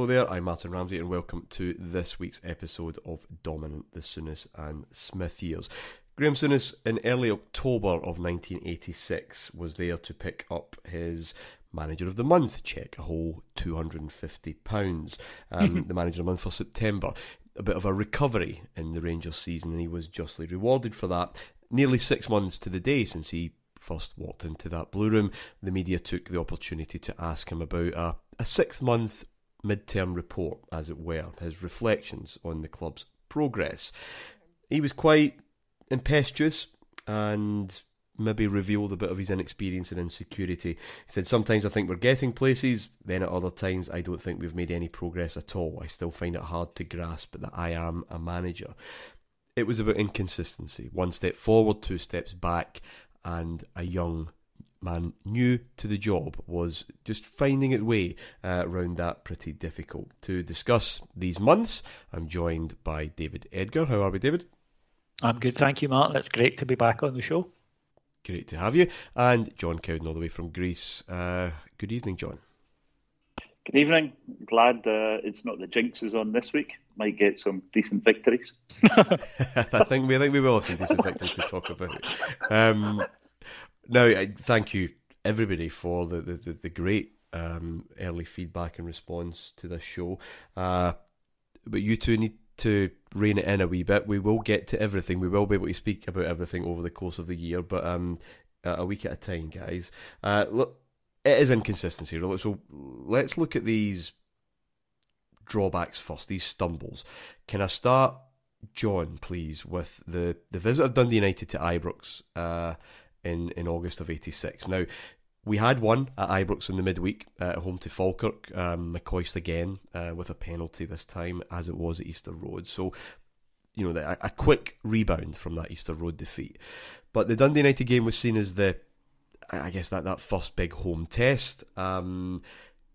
Hello there, I'm Martyn Ramsay, and welcome to this week's episode of Dominant the Souness and Smith Years. Graeme Souness, in early October of 1986, was there to pick up his Manager of the Month check, a whole £250. Um, the Manager of the Month for September. A bit of a recovery in the Rangers season, and he was justly rewarded for that. Nearly six months to the day since he first walked into that blue room, the media took the opportunity to ask him about a, a six month mid-term report, as it were, his reflections on the club's progress. He was quite impetuous and maybe revealed a bit of his inexperience and insecurity. He said, Sometimes I think we're getting places, then at other times I don't think we've made any progress at all. I still find it hard to grasp that I am a manager. It was about inconsistency. One step forward, two steps back, and a young man new to the job was just finding its way uh, around that pretty difficult. To discuss these months, I'm joined by David Edgar. How are we, David? I'm good, thank you, Martyn. It's great to be back on the show. Great to have you. And John Cowden, all the way from Greece. Uh, good evening, John. Good evening. Glad uh, it's not the jinxes on this week. Might get some decent victories. I think we I think we will have some decent victories to talk about. Um, no, thank you everybody for the the, the, the great um, early feedback and response to this show. Uh, but you two need to rein it in a wee bit. We will get to everything. We will be able to speak about everything over the course of the year, but um, a week at a time, guys. Uh, look, it is inconsistency. So let's look at these drawbacks first. These stumbles. Can I start, John, please, with the the visit of Dundee United to Ibrox? Uh, in, in August of 86. Now, we had one at Ibrox in the midweek uh, home to Falkirk. Um, McCoist again uh, with a penalty this time, as it was at Easter Road. So, you know, the, a quick rebound from that Easter Road defeat. But the Dundee United game was seen as the, I guess, that, that first big home test. Um,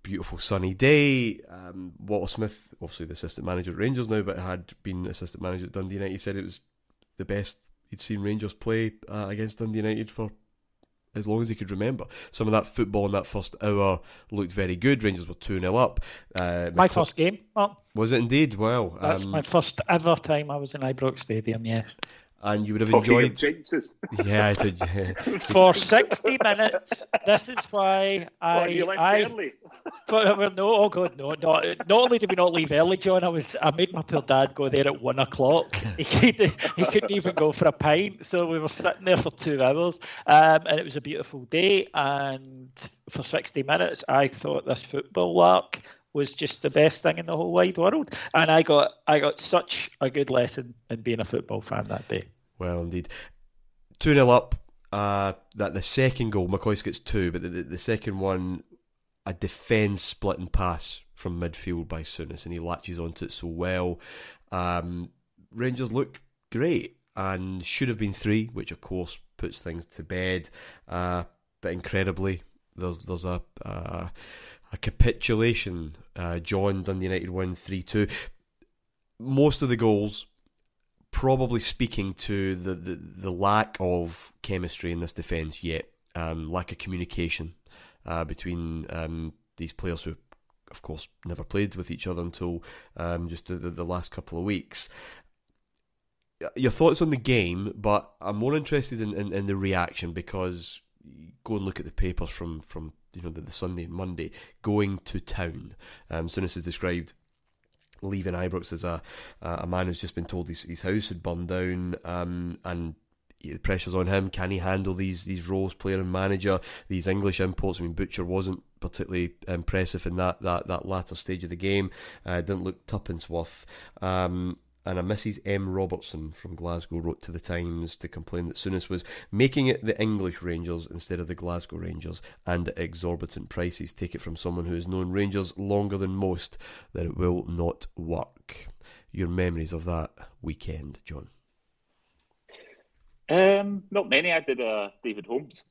beautiful sunny day. Um, Walter Smith, obviously the assistant manager at Rangers now, but had been assistant manager at Dundee United, said it was the best he'd seen Rangers play uh, against Dundee United for as long as he could remember. Some of that football in that first hour looked very good. Rangers were 2 0 up. Uh, my first game. Oh. Was it indeed? Well, that's um, my first ever time I was in Ibrox Stadium, yes and you would have enjoyed. Yeah, did, yeah. for sixty minutes. This is why I. Well, you left I early. For, well, no, oh god, no, not not only did we not leave early, John. I was I made my poor dad go there at one o'clock. He couldn't he couldn't even go for a pint, so we were sitting there for two hours, um, and it was a beautiful day. And for sixty minutes, I thought this football lark was just the best thing in the whole wide world. And I got I got such a good lesson in being a football fan that day. Well, indeed. 2 0 up. Uh, that the second goal, McCoist gets two, but the, the, the second one, a defence splitting pass from midfield by Souness, and he latches onto it so well. Um, Rangers look great and should have been three, which of course puts things to bed. Uh, but incredibly, there's there's a uh, a capitulation. Uh, John Dundee United win three two. Most of the goals probably speaking to the, the, the lack of chemistry in this defence yet, um, lack of communication uh, between um, these players who, of course, never played with each other until um, just the, the, last couple of weeks. Your thoughts on the game, but I'm more interested in, in, in the reaction because go and look at the papers from, from you know the, the Sunday and Monday going to town. Um, Souness has described leaving Ibrox as a a man who's just been told his, his house had burned down, um, and the pressure's on him. Can he handle these these roles, player and manager? These English imports. I mean, Butcher wasn't particularly impressive in that that, that latter stage of the game. Uh, didn't look tuppence worth. Um, and a Mrs. M. Robertson from Glasgow wrote to the Times to complain that Souness was making it the English Rangers instead of the Glasgow Rangers and at exorbitant prices. Take it from someone who has known Rangers longer than most that it will not work. Your memories of that weekend, John? Um, not many. I did uh, David Holmes,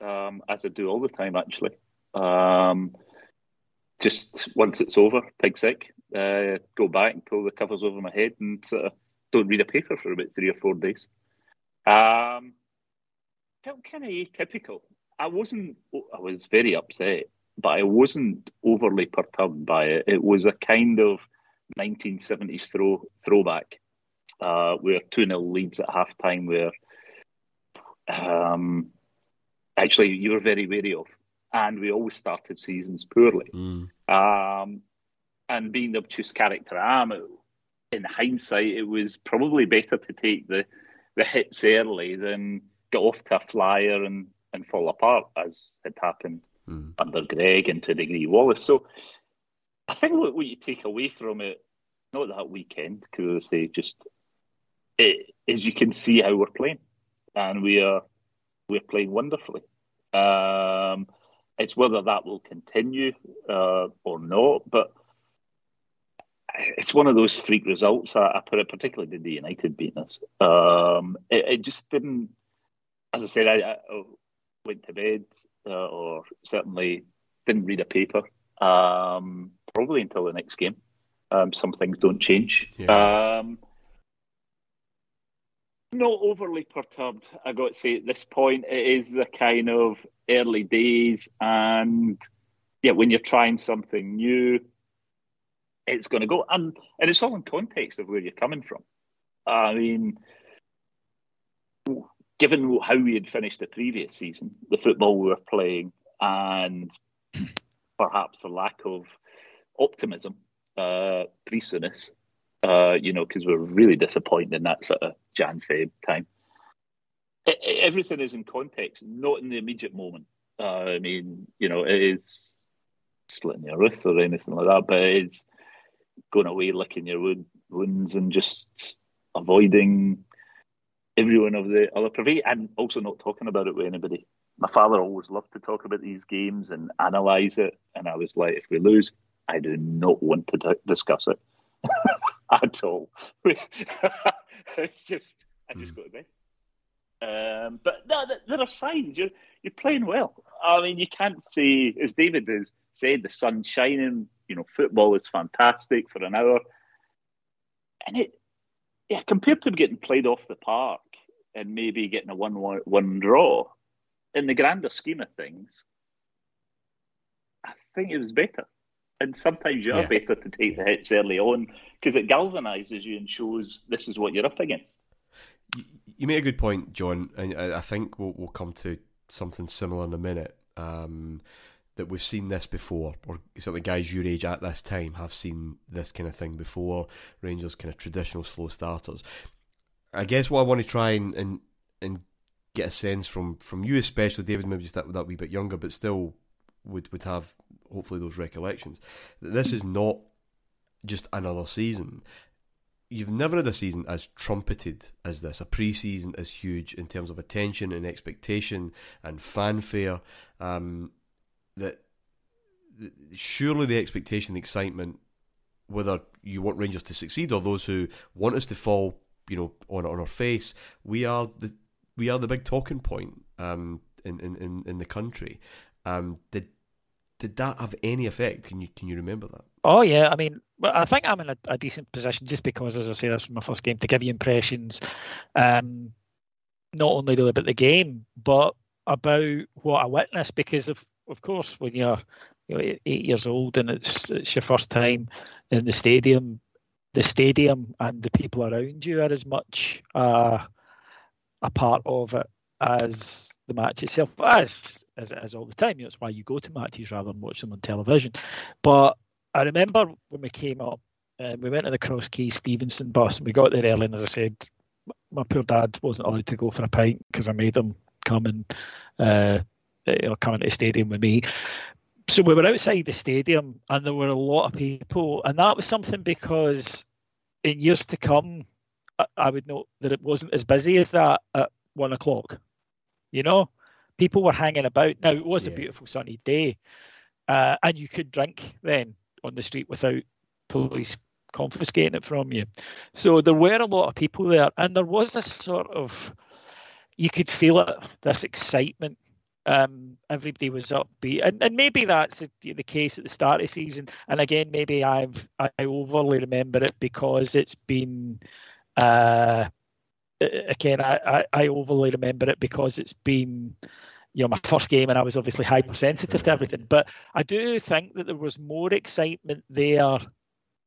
um, as I do all the time, actually. Um, just once it's over, pig sick, uh, go back and pull the covers over my head and don't read a paper for about three or four days. Um, felt kind of atypical. I wasn't. I was very upset, but I wasn't overly perturbed by it. It was a kind of 1970s throw throwback, uh, where two 0 leads at half time, where um, actually you were very wary of and we always started seasons poorly. Mm. Um, and being the obtuse character I am, in hindsight, it was probably better to take the, the hits early than get off to a flyer and, and fall apart, as had happened mm. under Greig and to a degree Wallace. So I think what, what you take away from it, not that weekend, because I say just it, is you can see how we're playing, and we are we're playing wonderfully. Um, it's whether that will continue uh, or not, but it's one of those freak results. I, I put it particularly did the United beat us. Um, it, it, just didn't. As I said, I, I went to bed uh, or certainly didn't read a paper. Um, probably until the next game. Um, some things don't change. Yeah. Um, not overly perturbed, I got to say at this point. It is a kind of early days, and yeah, when you're trying something new, it's going to go. And, and it's all in context of where you're coming from. I mean, given how we had finished the previous season, the football we were playing, and perhaps the lack of optimism, uh, pre uh, you know, because we're really disappointed in that sort of Jan Feb time. It, it, everything is in context, not in the immediate moment. Uh, I mean, you know, it is slitting your wrists or anything like that, but it's going away licking your wound, wounds and just avoiding everyone of the other private and also not talking about it with anybody. My father always loved to talk about these games and analyse it, and I was like, if we lose, I do not want to discuss it. at all. it's just, I just mm. go to bed. Um, but no, there are signs. You're you're playing well. I mean, you can't say, as David has said, the sun's shining. You know, football is fantastic for an hour, and it, yeah, compared to getting played off the park and maybe getting a one one draw, in the grander scheme of things, I think it was better. And sometimes you are yeah. better to take the hits early on because it galvanises you and shows this is what you're up against. You made a good point, John, and I think we'll, we'll come to something similar in a minute. Um, that we've seen this before, or certainly guys your age at this time have seen this kind of thing before. Rangers kind of traditional slow starters. I guess what I want to try and and, and get a sense from from you, especially David, maybe just that that wee bit younger, but still would would have hopefully those recollections. This is not just another season. You've never had a season as trumpeted as this, a pre-season as huge in terms of attention and expectation and fanfare. Um, that surely the expectation, the excitement, whether you want Rangers to succeed or those who want us to fall, you know, on on our face, we are the we are the big talking point um, in, in, in the country. Um, did did that have any effect? Can you can you remember that? Oh yeah, I mean, I think I'm in a, a decent position just because, as I say, was my first game to give you impressions, um, not only about the game but about what I witnessed. Because of of course, when you're you know, eight years old and it's it's your first time in the stadium, the stadium and the people around you are as much uh, a part of it as the match itself, as as it is all the time. You know, it's why you go to matches rather than watch them on television. But I remember when we came up, uh, we went to the Cross Quay Stevenson bus and we got there early. And as I said, my poor dad wasn't allowed to go for a pint because I made him come and uh, you know, come into the stadium with me. So we were outside the stadium and there were a lot of people, and that was something because in years to come, I, I would note that it wasn't as busy as that at one o'clock. You know, people were hanging about. Now it was yeah. a beautiful sunny day, uh, and you could drink then on the street without police confiscating it from you. So there were a lot of people there, and there was this sort of you could feel it, this excitement. Um, everybody was upbeat, and, and maybe that's the, the case at the start of the season. And again, maybe I've I overly remember it because it's been. Uh, again, I, I, I overly remember it because it's been you know my first game and I was obviously hypersensitive to everything. But I do think that there was more excitement there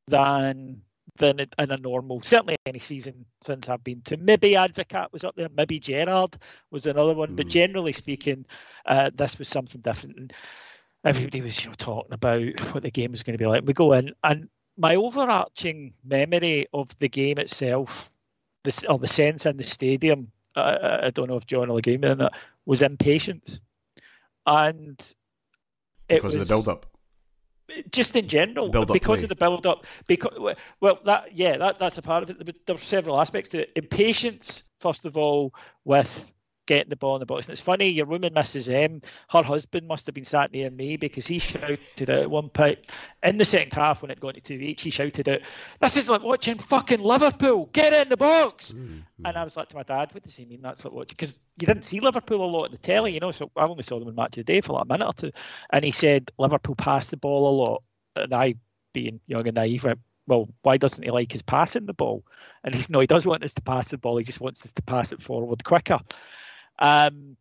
than than in a normal, certainly any season since I've been to. Maybe Advocaat was up there, maybe Gerrard was another one, mm. but generally speaking, uh, this was something different. And everybody was, you know, talking about what the game was going to be like. We go in, and my overarching memory of the game itself, this or the sense in the stadium, uh, I don't know if John will agree with that, was impatience, and because was, of the build-up. Just in general because play. of the build up because well that yeah that that's a part of it. There are several aspects to it. Impatience first of all with getting the ball in the box and it's funny your woman misses him. her husband must have been sat near me because he shouted out at one point in the second half when it got to two each he shouted out this is like watching fucking liverpool get in the box mm-hmm. and i was like to my dad what does he mean that's like watching because you didn't see liverpool a lot on the telly you know so i only saw them in match of the day for like a minute or two and he said liverpool passed the ball a lot and i being young and naive went well, why doesn't he like his passing the ball? And he's no, he does want us to pass the ball. He just wants us to pass it forward quicker. Um,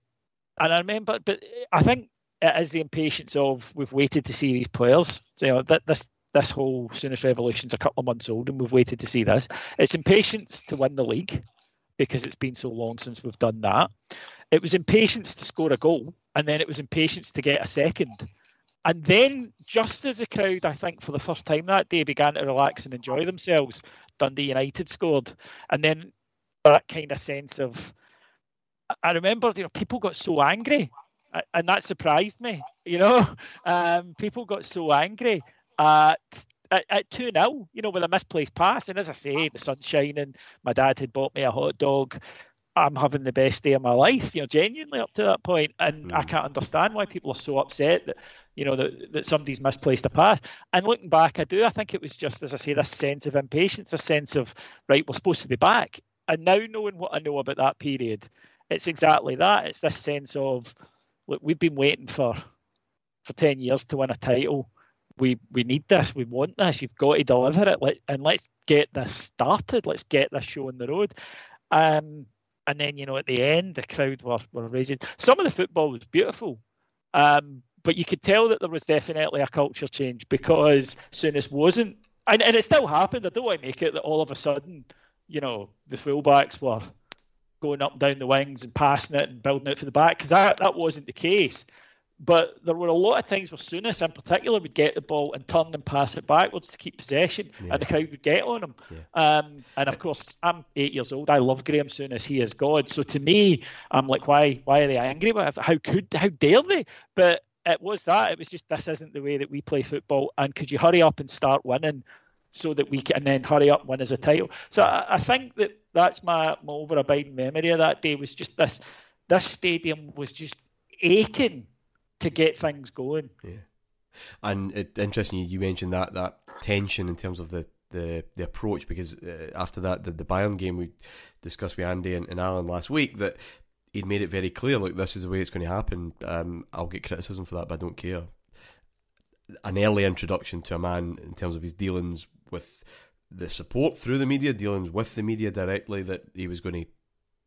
and I remember, but I think it is the impatience of we've waited to see these players. So you know, that this this whole Souness Revolution's a couple of months old, and we've waited to see this. It's impatience to win the league because it's been so long since we've done that. It was impatience to score a goal, and then it was impatience to get a second. And then, just as the crowd, I think, for the first time that day began to relax and enjoy themselves, Dundee United scored. And then that kind of sense of I remember, you know, people got so angry, and that surprised me. You know, um, people got so angry at at, 2 0, you know, with a misplaced pass. And as I say, the sun's shining. My dad had bought me a hot dog. I'm having the best day of my life, you know, genuinely up to that point. And mm. I can't understand why people are so upset that, you know, that, that somebody's misplaced a pass. And looking back, I do. I think it was just, as I say, this sense of impatience, a sense of, right, we're supposed to be back. And now knowing what I know about that period, it's exactly that. It's this sense of look, we've been waiting for for ten years to win a title. We we need this. We want this. You've got to deliver it. Let, and let's get this started. Let's get this show on the road. Um, and then you know at the end the crowd were were raging. Some of the football was beautiful. Um, but you could tell that there was definitely a culture change because Souness wasn't, and, and it still happened. I don't want to make it that all of a sudden, you know, the fullbacks were going up and down the wings and passing it and building it for the back because that, that wasn't the case. But there were a lot of times where Souness in particular would get the ball and turn and pass it backwards to keep possession, yeah. and the crowd would get on him. Yeah. Um, and of course, I'm eight years old. I love Graeme Souness. He is God. So to me, I'm like, why? Why are they angry? How could? How dare they? But it was that. It was just this isn't the way that we play football. And could you hurry up and start winning so that we can then hurry up and win as a title? So I, I think that that's my, my overabiding memory of that day was just this this stadium was just aching to get things going. Yeah, and it interesting you, you mentioned that that tension in terms of the the, the approach because uh, after that the, the Bayern game we discussed with Andy and, and Alan last week that he'd made it very clear look this is the way it's going to happen. Um, I'll get criticism for that, but I don't care. An early introduction to a man in terms of his dealings with the support through the media, dealing with the media directly, that he was going to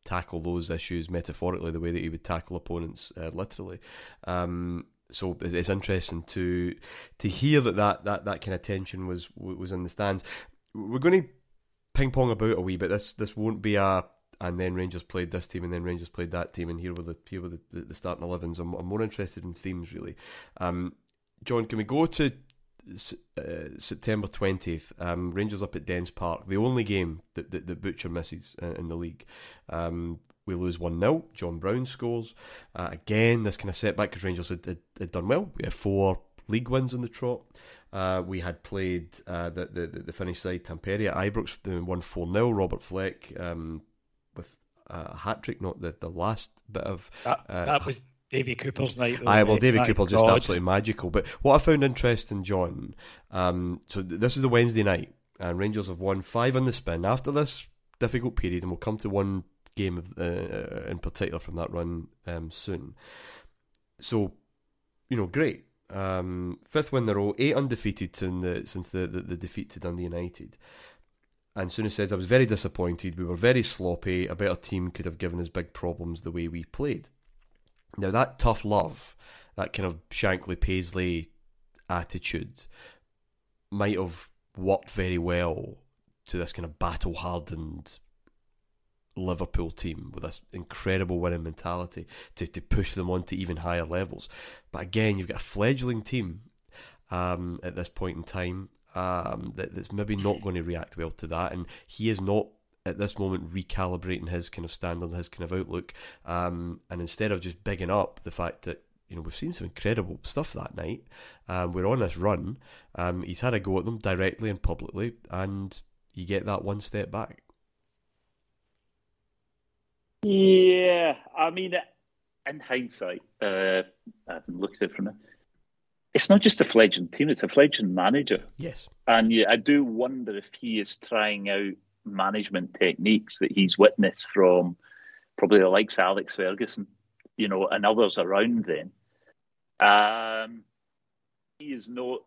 tackle those issues metaphorically the way that he would tackle opponents uh, literally. Um, so it's interesting to to hear that that, that, that kind of tension was was in the stands. We're going to ping pong about a wee bit. This this won't be a and then Rangers played this team and then Rangers played that team and here were the here were the, the, the starting 11s. I'm, I'm, more interested in themes really. Um, John, can we go to uh, September 20th? Um, Rangers up at Dens Park, the only game that, that, that Butcher misses in, in the league. Um, we lose 1 0. John Brown scores. Uh, again, this kind of setback because Rangers had, had, had, done well. We had four league wins in the trot. Uh, we had played uh, the, the, the Finnish side, Tampere at Ibrox, won 4 0. Robert Fleck um, with a hat trick, not the, the last bit of. That, uh, that was Davy Cooper's night. Aye, well, Davy Cooper just absolutely magical. But what I found interesting, John, um, so this is the Wednesday night, and Rangers have won five on the spin. After this difficult period, and we'll come to one game of, uh, uh, in particular from that run um, soon. So, you know, great. Um, fifth win in a row, eight undefeated the, since the, the, the, defeat to Dundee United. And Souness says, I was very disappointed. We were very sloppy. A better team could have given us big problems the way we played. Now, that tough love, that kind of Shankly Paisley attitude, might have worked very well to this kind of battle hardened Liverpool team with this incredible winning mentality to, to push them on to even higher levels. But again, you've got a fledgling team um, at this point in time um, that, that's maybe not going to react well to that, and he is not at this moment recalibrating his kind of standard, his kind of outlook, um, and instead of just bigging up the fact that you know we've seen some incredible stuff that night, um, we're on this run. Um, he's had a go at them directly and publicly, and you get that one step back. Yeah, I mean, in hindsight, uh, I've looked at it from it. It's not just a fledgling team; it's a fledgling manager. Yes, and yeah, I do wonder if he is trying out management techniques that he's witnessed from probably the likes of Alex Ferguson, you know, and others around then. Um, he is not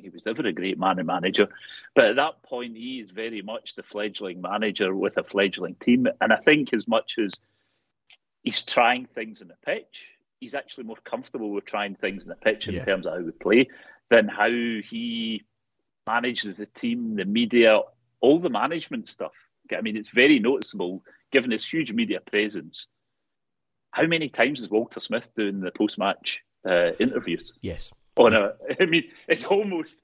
he was never a great man and manager. But at that point, he is very much the fledgling manager with a fledgling team. And I think as much as he's trying things in the pitch, he's actually more comfortable with trying things in the pitch in yeah. terms of how we play than how he manages the team, the media, all the management stuff. I mean, it's very noticeable given his huge media presence. How many times is Walter Smith doing the post match uh, interviews? Yes on a. I mean, it's almost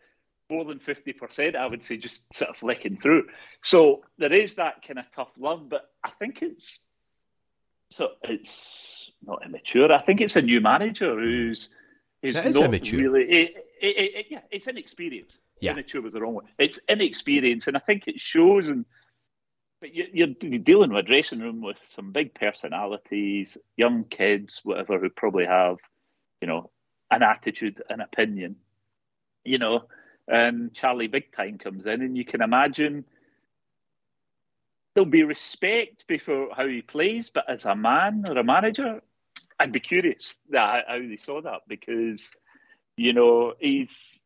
more than fifty percent. I would say just sort of flicking through. So there is that kind of tough love, but I think it's so it's not immature. I think it's a new manager who's is not immature. really. It, it, it, yeah, it's inexperience. Yeah. Immature was the wrong word. It's inexperience, and I think it shows. And but you're, you're dealing with a dressing room with some big personalities, young kids, whatever, who probably have, you know, an attitude, an opinion, you know. And Charlie Big Time comes in, and you can imagine there'll be respect before how he plays, but as a man or a manager, I'd be curious how they saw that because you know he's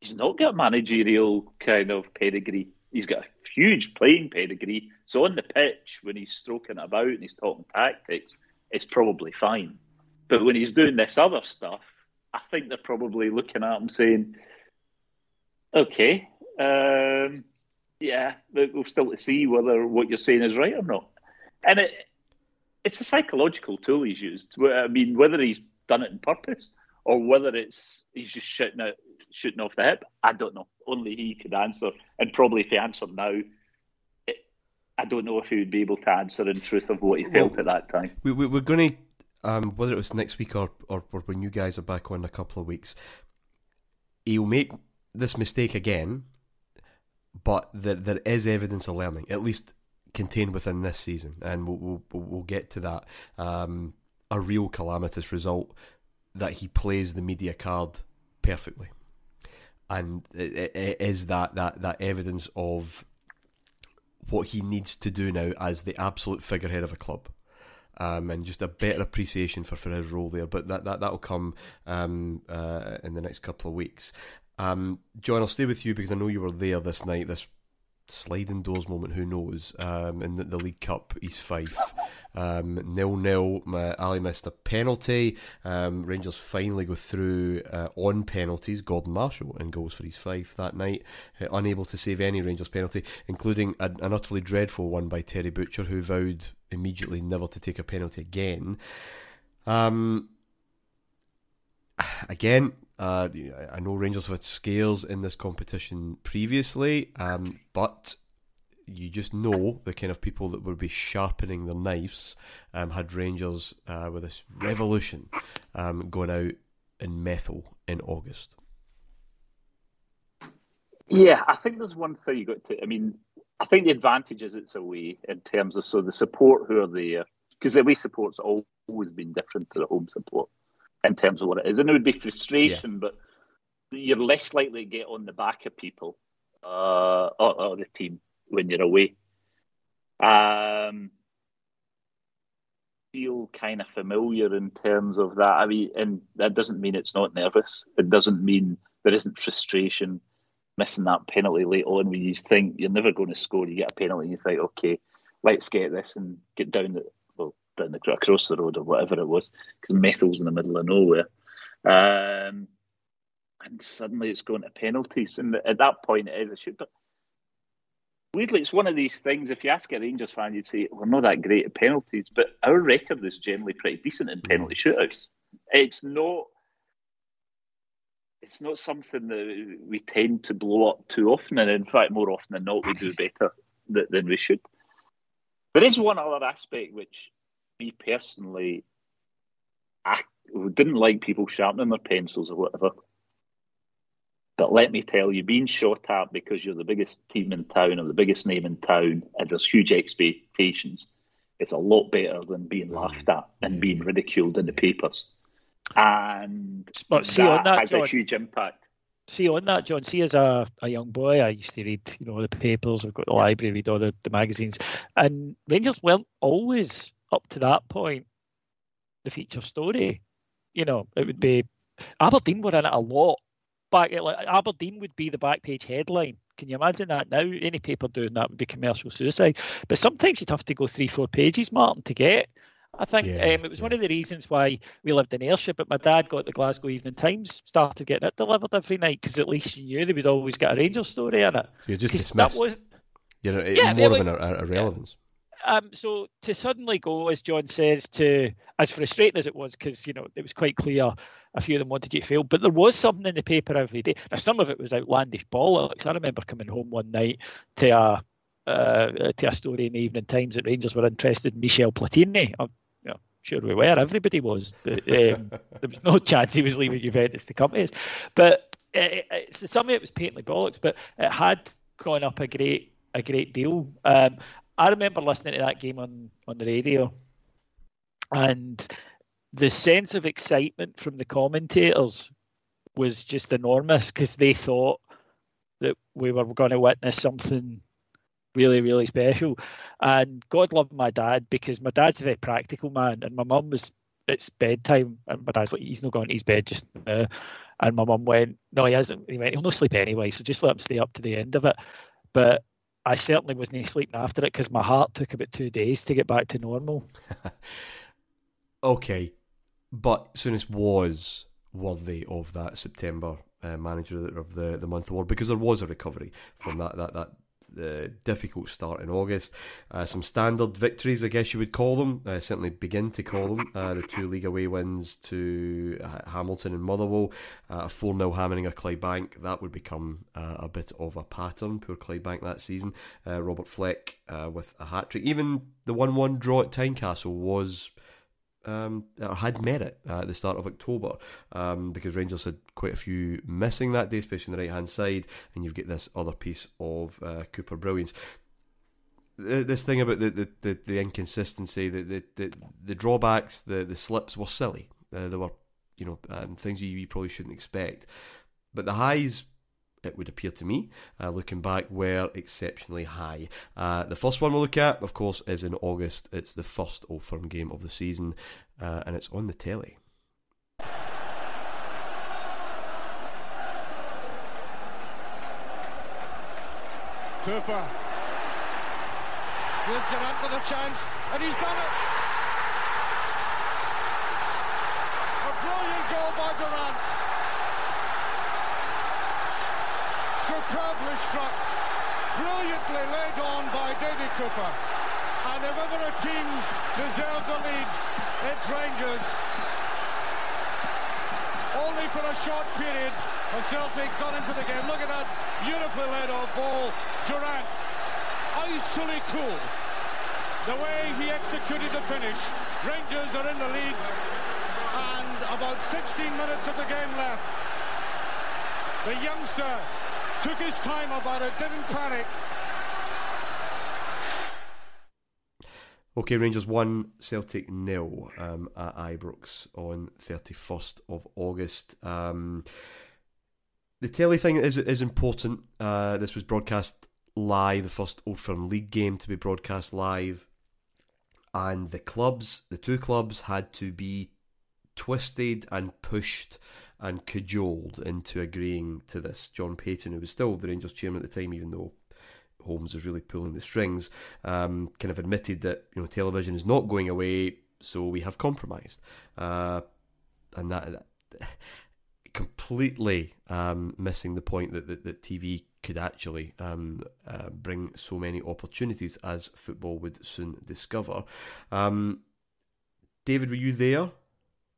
he's not got managerial kind of pedigree. He's got a huge playing pedigree. So on the pitch, when he's stroking about and he's talking tactics, it's probably fine. But when he's doing this other stuff, I think they're probably looking at him saying, "Okay, um, yeah, we'll still see whether what you're saying is right or not." And it, it's a psychological tool he's used. I mean, whether he's done it on purpose or whether it's he's just shooting out, shooting off the hip, I don't know. Only he could answer, and probably if he answered now, I don't know if he would be able to answer in truth of what he felt well, at that time. We, we, we're going to um, whether it was next week or, or, or when you guys are back on in a couple of weeks, he'll make this mistake again, but there, there is evidence of learning, at least contained within this season, and we'll, we'll, we'll get to that. Um, a real calamitous result that he plays the media card perfectly. And it, it is that, that, that evidence of what he needs to do now as the absolute figurehead of a club um, and just a better appreciation for, for his role there. But that that that'll come um, uh, in the next couple of weeks. Um, John, I'll stay with you because I know you were there this night, this sliding doors moment. Who knows? Um, in the, the League Cup, East Fife. Um, nil nil. Ali missed a penalty. Um, Rangers finally go through uh, on penalties. Gordon Marshall and goals for East Fife that night, uh, unable to save any Rangers penalty, including a, an utterly dreadful one by Terry Butcher, who vowed immediately never to take a penalty again. Um, again, uh, I know Rangers have had scales in this competition previously, um, but you just know the kind of people that would be sharpening their knives um, had Rangers uh, with this revolution um, going out in Methil in August. Yeah, I think there's one thing you got to. I mean, I think the advantage is it's away in terms of so the support who are there because the away support's always been different to the home support in terms of what it is, and it would be frustration, yeah. but you're less likely to get on the back of people uh, or, or the team when you're away. Um, feel kind of familiar in terms of that. I mean, and that doesn't mean it's not nervous. It doesn't mean there isn't frustration missing that penalty late on when you think you're never going to score. You get a penalty and you think, okay, let's get this and get down the down the across the road or whatever it was because Methil's in the middle of nowhere. Um, and suddenly it's going to penalties, and at that point it is a shoot. But weirdly, it's one of these things. If you ask a Rangers fan, you'd say we're not that great at penalties, but our record is generally pretty decent in penalty shootouts. It's not. It's not something that we tend to blow up too often, and in fact, more often than not, we do better than we should. There is one other aspect which, me personally, I didn't like people sharpening their pencils or whatever. But let me tell you, being shot at because you're the biggest team in town or the biggest name in town and there's huge expectations, it's a lot better than being mm. laughed at and being ridiculed in the papers. And but see, that, on that has John, a huge impact. See, on that, John, see, as a, a young boy, I used to read, you know, the papers, I've got the library, read all the, the magazines, and Rangers weren't always up to that point the feature story. You know, it would be Aberdeen were in it a lot back like Aberdeen would be the back page headline. Can you imagine that now? Any paper doing that would be commercial suicide. But sometimes you'd have to go three, four pages, Martyn, to get. I think yeah, um, it was yeah. one of the reasons why we lived in Ayrshire. But my dad got the Glasgow Evening Times, started getting it delivered every night because at least you knew they would always get a Rangers story in it. So you're just dismissed. That was, you know, yeah, more of an irrelevance. Um, so to suddenly go, as John says, to as frustrating as it was, because you know it was quite clear a few of them wanted you to fail, but there was something in the paper every day. Now some of it was outlandish bollocks. I remember coming home one night to a uh, to a story in the Evening Times that Rangers were interested in Michel Platini. I'm you know, sure we were. Everybody was. But, um, there was no chance he was leaving Juventus to come to us. But it, it, some of it was patently bollocks, but it had gone up a great a great deal. Um, I remember listening to that game on, on the radio, and the sense of excitement from the commentators was just enormous because they thought that we were going to witness something really, really special. And God love my dad because my dad's a very practical man, and my mum was it's bedtime, and my dad's like, he's not going to his bed just now. And my mum went, no, he hasn't. He went, he'll not sleep anyway, so just let him stay up to the end of it. But I certainly wasn't sleeping after it because my heart took about two days to get back to normal. okay, but Souness was worthy of that September uh, Manager of the, the Month award because there was a recovery from that that that uh, difficult start in August. Uh, some standard victories, I guess you would call them. Uh, certainly begin to call them. Uh, the two league away wins to Hamilton and Motherwell. Uh, a 4 0 hammering of Clydebank. That would become uh, a bit of a pattern. Poor Clydebank that season. Robert Fleck with a hat trick. Even the 1 1 draw at Tynecastle was um, had merit at the start of October um, because Rangers had quite a few missing that day, especially on the right hand side, and you've got this other piece of uh, Cooper brilliance. This thing about the, the, the, the inconsistency, the, the, the, the, drawbacks, the, the slips were silly. Uh, there were, you know, um, things you, you probably shouldn't expect. But the highs it would appear to me, uh, looking back, were exceptionally high. Uh, the first one we'll look at, of course, is in August. It's the first Old Firm game of the season, uh, and it's on the telly. Cooper. Here's Durrant with a chance, and he's done it. A brilliant goal by Durrant. Superbly struck, brilliantly laid on by Davy Cooper. And if ever a team deserved a lead, it's Rangers. Only for a short period of Celtic got into the game. Look at that beautifully laid off ball. Durrant, icily cool. The way he executed the finish. Rangers are in the lead. And about 16 minutes of the game left. The youngster took his time about it, didn't panic. Okay, Rangers 1, Celtic nil um, at Ibrox on 31st of August. Um, the telly thing is is important. Uh, this was broadcast live, the first Old Firm League game to be broadcast live. And the clubs, the two clubs, had to be twisted and pushed and cajoled into agreeing to this. John Paton, who was still the Rangers chairman at the time, even though Holmes was really pulling the strings, um, kind of admitted that you know television is not going away, so we have compromised, uh, and that, that completely um, missing the point that, that, that TV could actually um, uh, bring so many opportunities as football would soon discover. Um, David, were you there?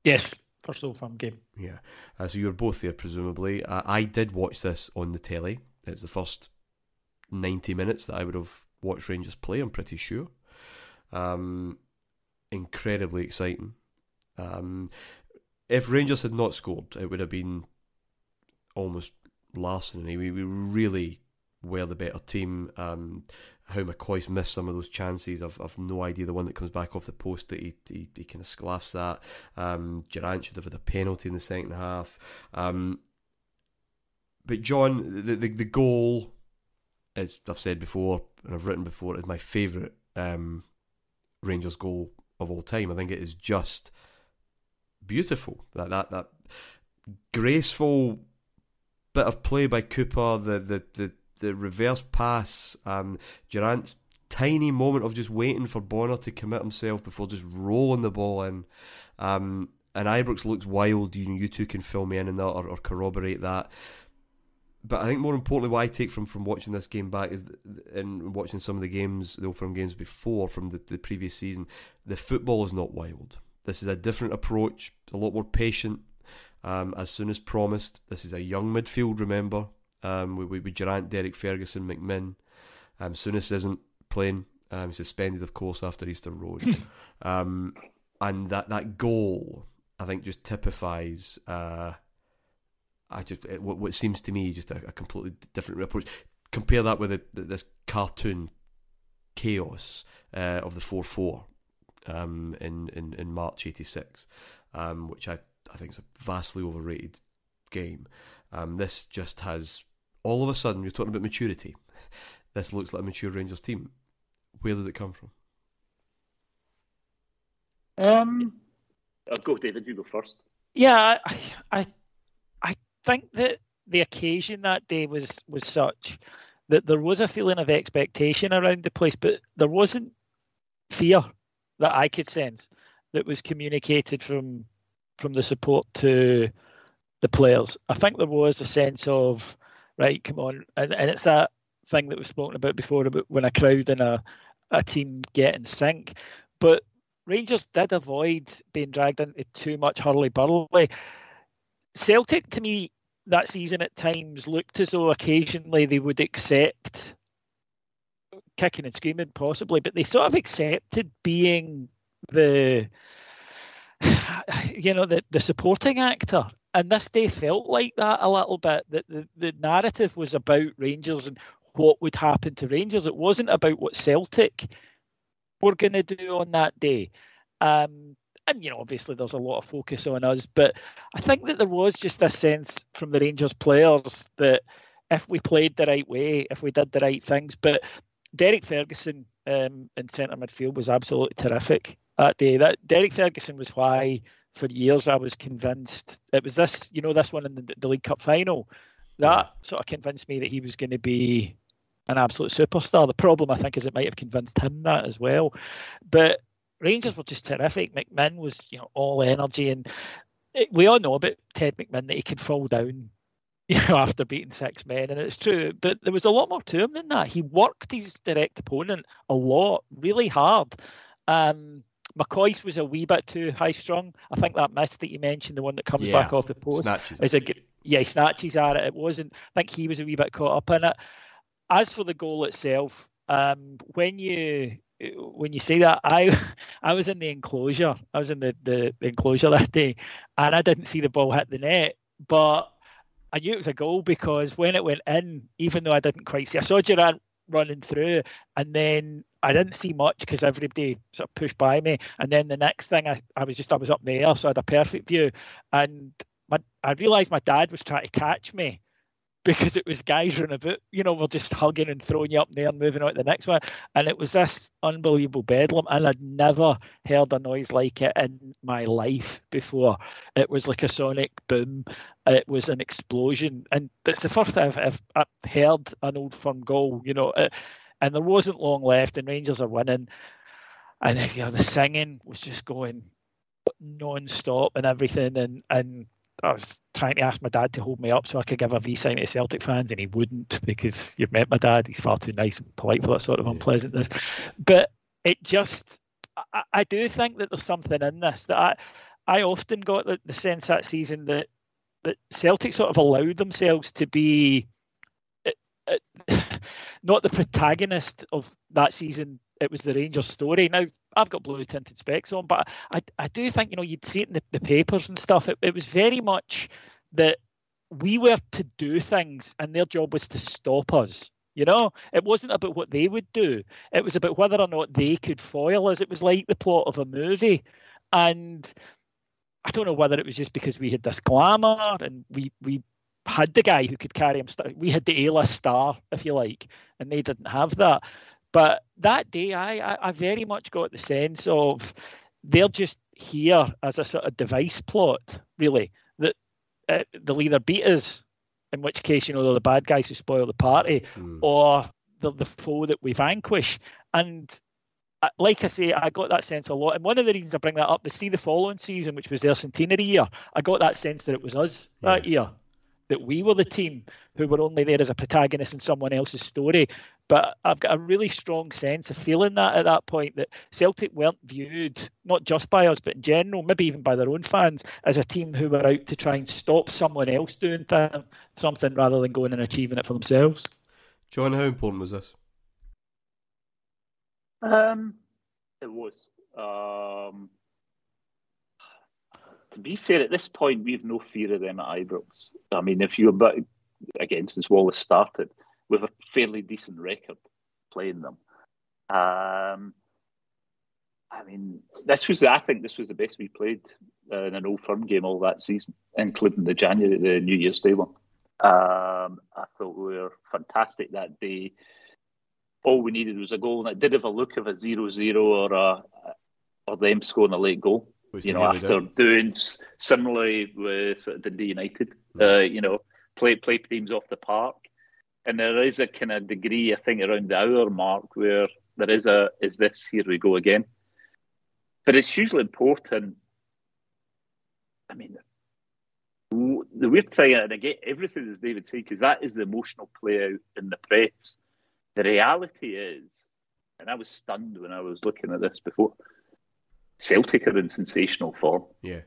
Yes, first Old Firm game. Yeah, uh, so you were both there, presumably. Uh, I did watch this on the telly. It's the first 90 minutes that I would have watched Rangers play, I'm pretty sure. Um, incredibly exciting. Um, if Rangers had not scored, it would have been almost larceny. We, we really were the better team. Um, how McCoist missed some of those chances, I've, I've no idea. The one that comes back off the post that he, he, he kind of sclaffs that. Um, Durrant should have had a penalty in the second half. Um, but John, the, the, the goal as I've said before and I've written before, is my favourite um, Rangers goal of all time. I think it is just beautiful. That that that graceful bit of play by Cooper, the the the, the reverse pass, um, Durrant's tiny moment of just waiting for Bonner to commit himself before just rolling the ball in. Um, and Ibrox looks wild. You you two can fill me in on that or, or corroborate that but I think more importantly, what I take from, from watching this game back is, and watching some of the games, the Old games before from the, the previous season, the football is not wild. This is a different approach, a lot more patient. Um, as Souness promised, this is a young midfield. Remember, um, we we, we Durrant, Derek Ferguson, McMinn. Um, Souness isn't playing. Um, suspended, of course, after Easter Road. um, and that that goal, I think, just typifies. Uh, I just it, what, what seems to me just a, a completely different approach. Compare that with this cartoon chaos uh, of the four four um, in, in in March '86, um, which I I think is a vastly overrated game. Um, this just has all of a sudden you're talking about maturity. This looks like a mature Rangers team. Where did it come from? Um, I'll go, David. You go first. Yeah, I, I think that the occasion that day was was such that there was a feeling of expectation around the place, but there wasn't fear that I could sense that was communicated from from the support to the players. I think there was a sense of right, come on, and, and it's that thing that we've spoken about before about when a crowd and a a team get in sync. But Rangers did avoid being dragged into too much hurly burly. Celtic, to me, that season at times looked as though occasionally they would accept kicking and screaming, possibly, but they sort of accepted being the, you know, the, the supporting actor. And this day felt like that a little bit. That the, the narrative was about Rangers and what would happen to Rangers. It wasn't about what Celtic were going to do on that day. Um, and you know, obviously there's a lot of focus on us, but I think that there was just a sense from the Rangers players that if we played the right way, if we did the right things, but Derek Ferguson um, in centre midfield was absolutely terrific that day. That Derek Ferguson was why for years I was convinced it was this, you know, this one in the, the League Cup final that sort of convinced me that he was going to be an absolute superstar. The problem, I think, is it might have convinced him that as well. But Rangers were just terrific. McMinn was, you know, all energy, and it, we all know about Ted McMinn that he could fall down, you know, after beating six men, and it's true. But there was a lot more to him than that. He worked his direct opponent a lot, really hard. Um, McCoist was a wee bit too high strung. I think that miss that you mentioned, the one that comes Yeah. back off the post, Snatches. is a yeah, he snatches at it. It wasn't. I think he was a wee bit caught up in it. As for the goal itself, um, when you when you say that, I I was in the enclosure. I was in the, the enclosure that day, and I didn't see the ball hit the net, but I knew it was a goal because when it went in, even though I didn't quite see, I saw Durrant running through, and then I didn't see much because everybody sort of pushed by me. And then the next thing, I, I was just I was up there, so I had a perfect view, and my, I realised my dad was trying to catch me because it was guys running about, you know, we're just hugging and throwing you up there and moving on to the next one. And it was this unbelievable bedlam. And I'd never heard a noise like it in my life before. It was like a sonic boom. It was an explosion. And it's the first time I've, I've, heard an old firm goal, you know. It, and there wasn't long left, and Rangers are winning. And you know, the singing was just going non-stop and everything and and I was trying to ask my dad to hold me up so I could give a V sign to Celtic fans, and he wouldn't because you've met my dad. He's far too nice and polite for that sort of unpleasantness. But it just, I, I do think that there's something in this that I, I often got the, the sense that season that that Celtic sort of allowed themselves to be uh, uh, not the protagonist of that season. It was the Rangers story. Now I've got blue tinted specs on, but I, I do think you know you'd see it in the, the papers and stuff. It, it was very much that we were to do things, and their job was to stop us. You know, it wasn't about what they would do. It was about whether or not they could foil us. It was like the plot of a movie, and I don't know whether it was just because we had this glamour and we we had the guy who could carry him. We had the A-list star, if you like, and they didn't have that. But that day, I, I, I very much got the sense of they're just here as a sort of device plot, really. That uh, they'll either beat us, in which case, you know, they're the bad guys who spoil the party, Mm. or they're the foe that we vanquish. And uh, like I say, I got that sense a lot. And one of the reasons I bring that up is see the following season, which was their centenary year, I got that sense that it was us that year, that we were the team who were only there as a protagonist in someone else's story. But I've got a really strong sense of feeling that at that point that Celtic weren't viewed, not just by us, but in general, maybe even by their own fans, as a team who were out to try and stop someone else doing th- something rather than going and achieving it for themselves. John, how important was this? Um, it was. Um, to be fair, at this point, we've no fear of them at Ibrox. I mean, if you're back again since Wallace started, with a fairly decent record playing them. Um, I mean, this was I think this was the best we played uh, in an old firm game all that season, including the January, the New Year's Day one. Um, I thought we were fantastic that day. All we needed was a goal, and it did have a look of a 0-0 or a or them scoring a late goal. Which you know, after did. doing similarly with sort of Dundee United, uh, you know, play play teams off the park, and there is a kind of degree, I think, around the hour mark where there is a is this here we go again. But it's hugely important. I mean, the weird thing, and I get everything as David said, because that is the emotional play out in the press. The reality is, and I was stunned when I was looking at this before. Celtic are in sensational form. Yeah.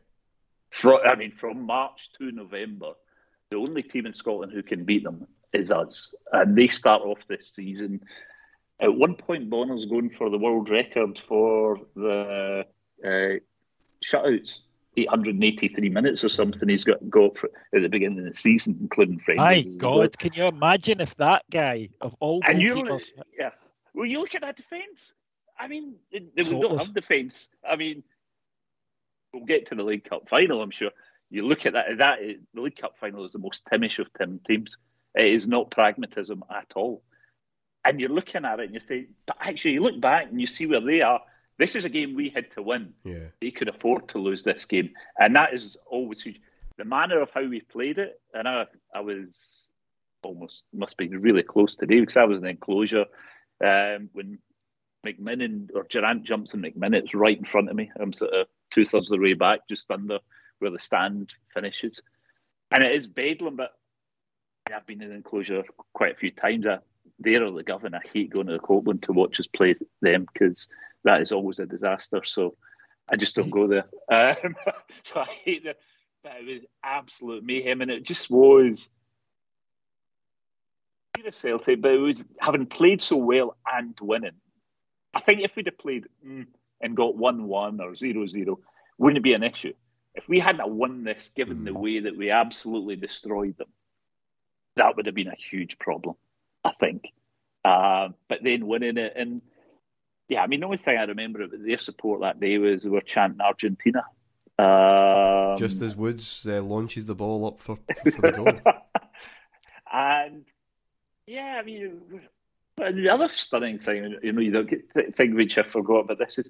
From, I mean, from March to November, the only team in Scotland who can beat them is us. And they start off this season. At one point, Bonner's going for the world record for the uh, shutouts. 883 minutes or something he's got got for, at the beginning of the season, including friendlies. My as well. God, can you imagine if that guy of all And you goalkeepers? yeah. Well, you look at that defence. I mean, they, they don't have defence. I mean, we'll get to the League Cup final. I'm sure. You look at that. That the League Cup final is the most Timish of Tim teams. It is not pragmatism at all. And you're looking at it and you say, but actually, you look back and you see where they are. This is a game we had to win. Yeah. They could afford to lose this game, and that is always huge. The manner of how we played it, and I, I was almost must be really close today because I was in the enclosure um, when McMinn or Durrant jumps in McMinn. It's right in front of me. I'm sort of two thirds of the way back, just under where the stand finishes, and it is bedlam. But I've been in the enclosure quite a few times. I, there are the governor. I hate going to the Copland to watch us play them because that is always a disaster. So I just don't go there. Um, so I hate that. But it was absolute mayhem, and it just was Celtic, but it was having played so well and winning. I think if we'd have played mm, and got one one or zero zero, wouldn't it be an issue. If we hadn't won this, given mm. the way that we absolutely destroyed them, that would have been a huge problem. I think. Uh, but then winning it, and yeah, I mean, the only thing I remember about their support that day was they were chanting Argentina. Um, Just as Woods uh, launches the ball up for, for the goal. and yeah, I mean, the other stunning thing, you know, you don't get to think which I forgot about this is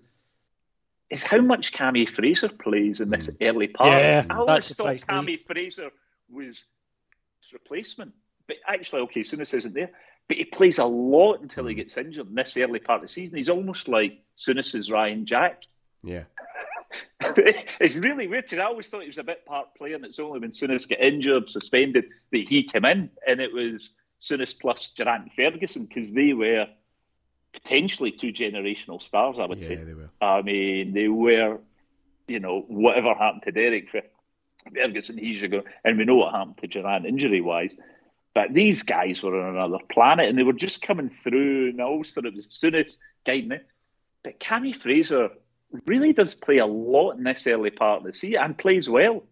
is how much Cammy Fraser plays in this mm. early part. Yeah, I always thought Cammy Fraser was replacement, but actually, okay, Souness isn't there, but he plays a lot until he hmm. gets injured in this early part of the season. He's almost like Souness's Ryan Jack. Yeah. it's really weird because I always thought he was a bit part player, and it's only when Souness got injured, suspended, that he came in, and it was Souness plus Durrant Ferguson because they were potentially two generational stars. I would yeah, say. They were. I mean, they were. You know, whatever happened to Derek Ferguson, he's ago, and we know what happened to Durrant injury wise. But these guys were on another planet, and they were just coming through. And Ulster, it was Souness guiding me. But Cammy Fraser really does play a lot in this early part of the season and plays well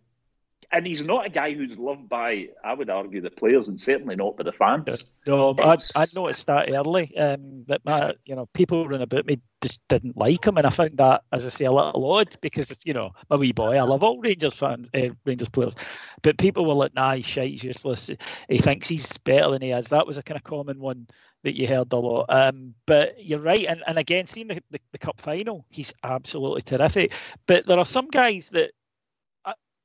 and he's not a guy who's loved by, I would argue, the players, and certainly not by the fans. No, I I noticed that early. Um, that my, you know, people around about me just didn't like him, and I found that, as I say, a little odd because you know, my wee boy, I love all Rangers fans, uh, Rangers players, but people were like, "Nah, he's shite, he's useless. He thinks he's better than he is." That was a kind of common one that you heard a lot. Um, but you're right, and, and again, seeing the, the, the cup final, he's absolutely terrific. But there are some guys that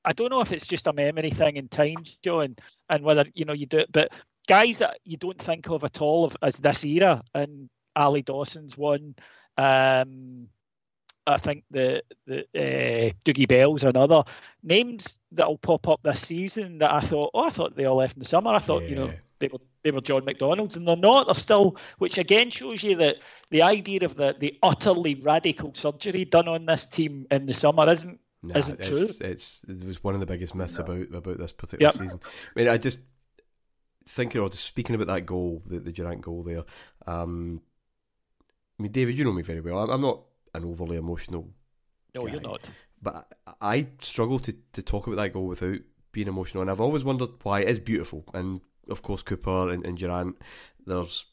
I don't know if it's just a memory thing in time, John, and whether you know you do it, but guys that you don't think of at all of, as this era, and Ali Dawson's one. Um, I think the the uh, Dougie Bell's another names that'll pop up this season that I thought, oh, I thought they all left in the summer. I thought, yeah. you know, they were they were John McDonald's, and they're not. They're still, which again shows you that the idea of the the utterly radical surgery done on this team in the summer isn't Nah, isn't it's, true. It's it was one of the biggest myths no. about about this particular yep. season. I mean, I just thinking or just speaking about that goal, the, the Durrant goal there. Um, I mean, David, you know me very well. I'm, I'm not an overly emotional. No, guy, you're not. But I, I struggle to, to talk about that goal without being emotional, and I've always wondered why. It is beautiful, and of course Cooper and, and Durrant. There's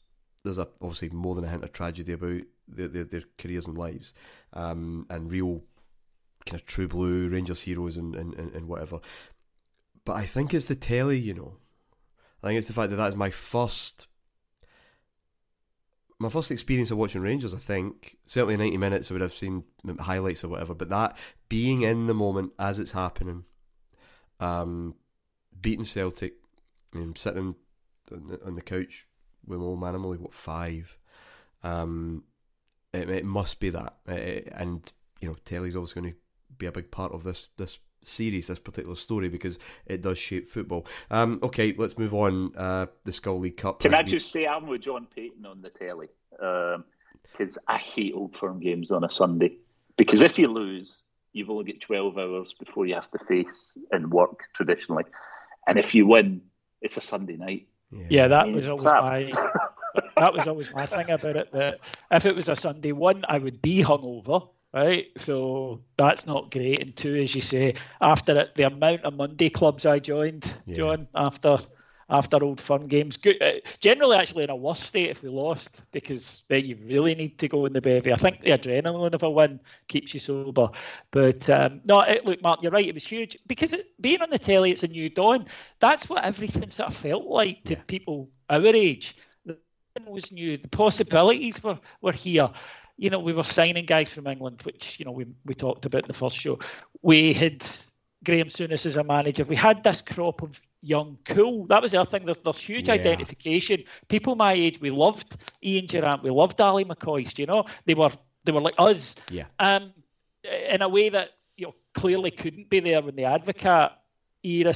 there's a, obviously more than a hint of tragedy about their, their, their careers and lives, um, and real kind of true blue Rangers heroes and, and, and whatever. But I think it's the telly, you know. I think it's the fact that that is my first my first experience of watching Rangers. I think certainly ninety minutes I would have seen highlights or whatever, but that being in the moment as it's happening, um, beating Celtic, and sitting on the, on the couch with my old man, I'm only what five. Um, it, it must be that, it, and you know, telly's always going to be a big part of this this series, this particular story, because it does shape football. Um, okay, let's move on. Uh, the Skol League Cup. Can I just say I'm with John Paton on the telly because um, I hate Old Firm games on a Sunday because if you lose, you've only got 12 hours before you have to face and work traditionally, and if you win, it's a Sunday night. Yeah, yeah that was always crap. my that was always my thing about it. That if it was a Sunday one, I would be hungover right? So that's not great. And two, as you say, after it, the amount of Monday clubs I joined, yeah. John, after after old firm games, good, uh, generally actually in a worse state if we lost because then you really need to go in the bevy. I think the adrenaline of a win keeps you sober. But um, no, it, look, Mark, you're right. It was huge because it, being on the telly, it's a new dawn. That's what everything sort of felt like to yeah. people our age. The was new. The possibilities were were here you know, we were signing guys from England, which you know we we talked about in the first show. We had Graeme Souness as a manager. We had this crop of young, cool. That was the other thing. There's, there's huge yeah. identification. People my age, we loved Ian Durrant, we loved Ally McCoist. You know, they were they were like us. Yeah. Um, in a way that you know clearly couldn't be there when the Advocaat era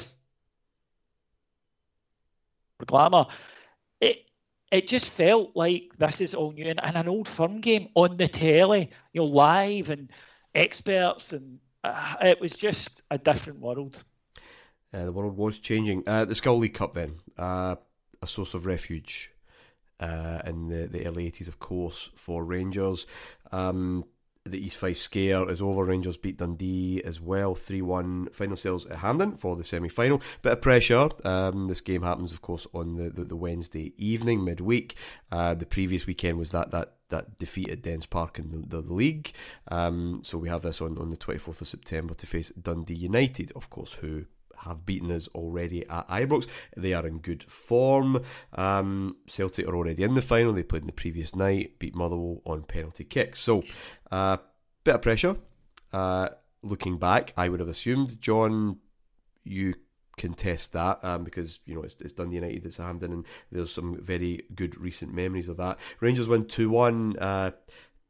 glamour. It just felt like this is all new and, and, an old firm game on the telly, you know, live and experts, and uh, it was just a different world. Uh, the world was changing. Uh, the Skol League Cup, then, uh, a source of refuge uh, in the, the early 80s, of course, for Rangers. Um, the East Fife scare is over. Rangers beat Dundee as well, 3 1 final sales at Hampden for the semi final. Bit of pressure. Um, this game happens, of course, on the, the, the Wednesday evening, midweek. Uh, the previous weekend was that, that, that defeat at Dens Park in the, the league. Um, so we have this on, on the 24th of September to face Dundee United, of course, who have beaten us already at Ibrox. They are in good form. Um, Celtic are already in the final. They played in the previous night, beat Motherwell on penalty kicks. So, uh, bit of pressure. Uh, looking back, I would have assumed, John, you contest that um, because you know it's, it's Dundee United, it's Hampden, and there's some very good recent memories of that. Rangers win two one. Uh,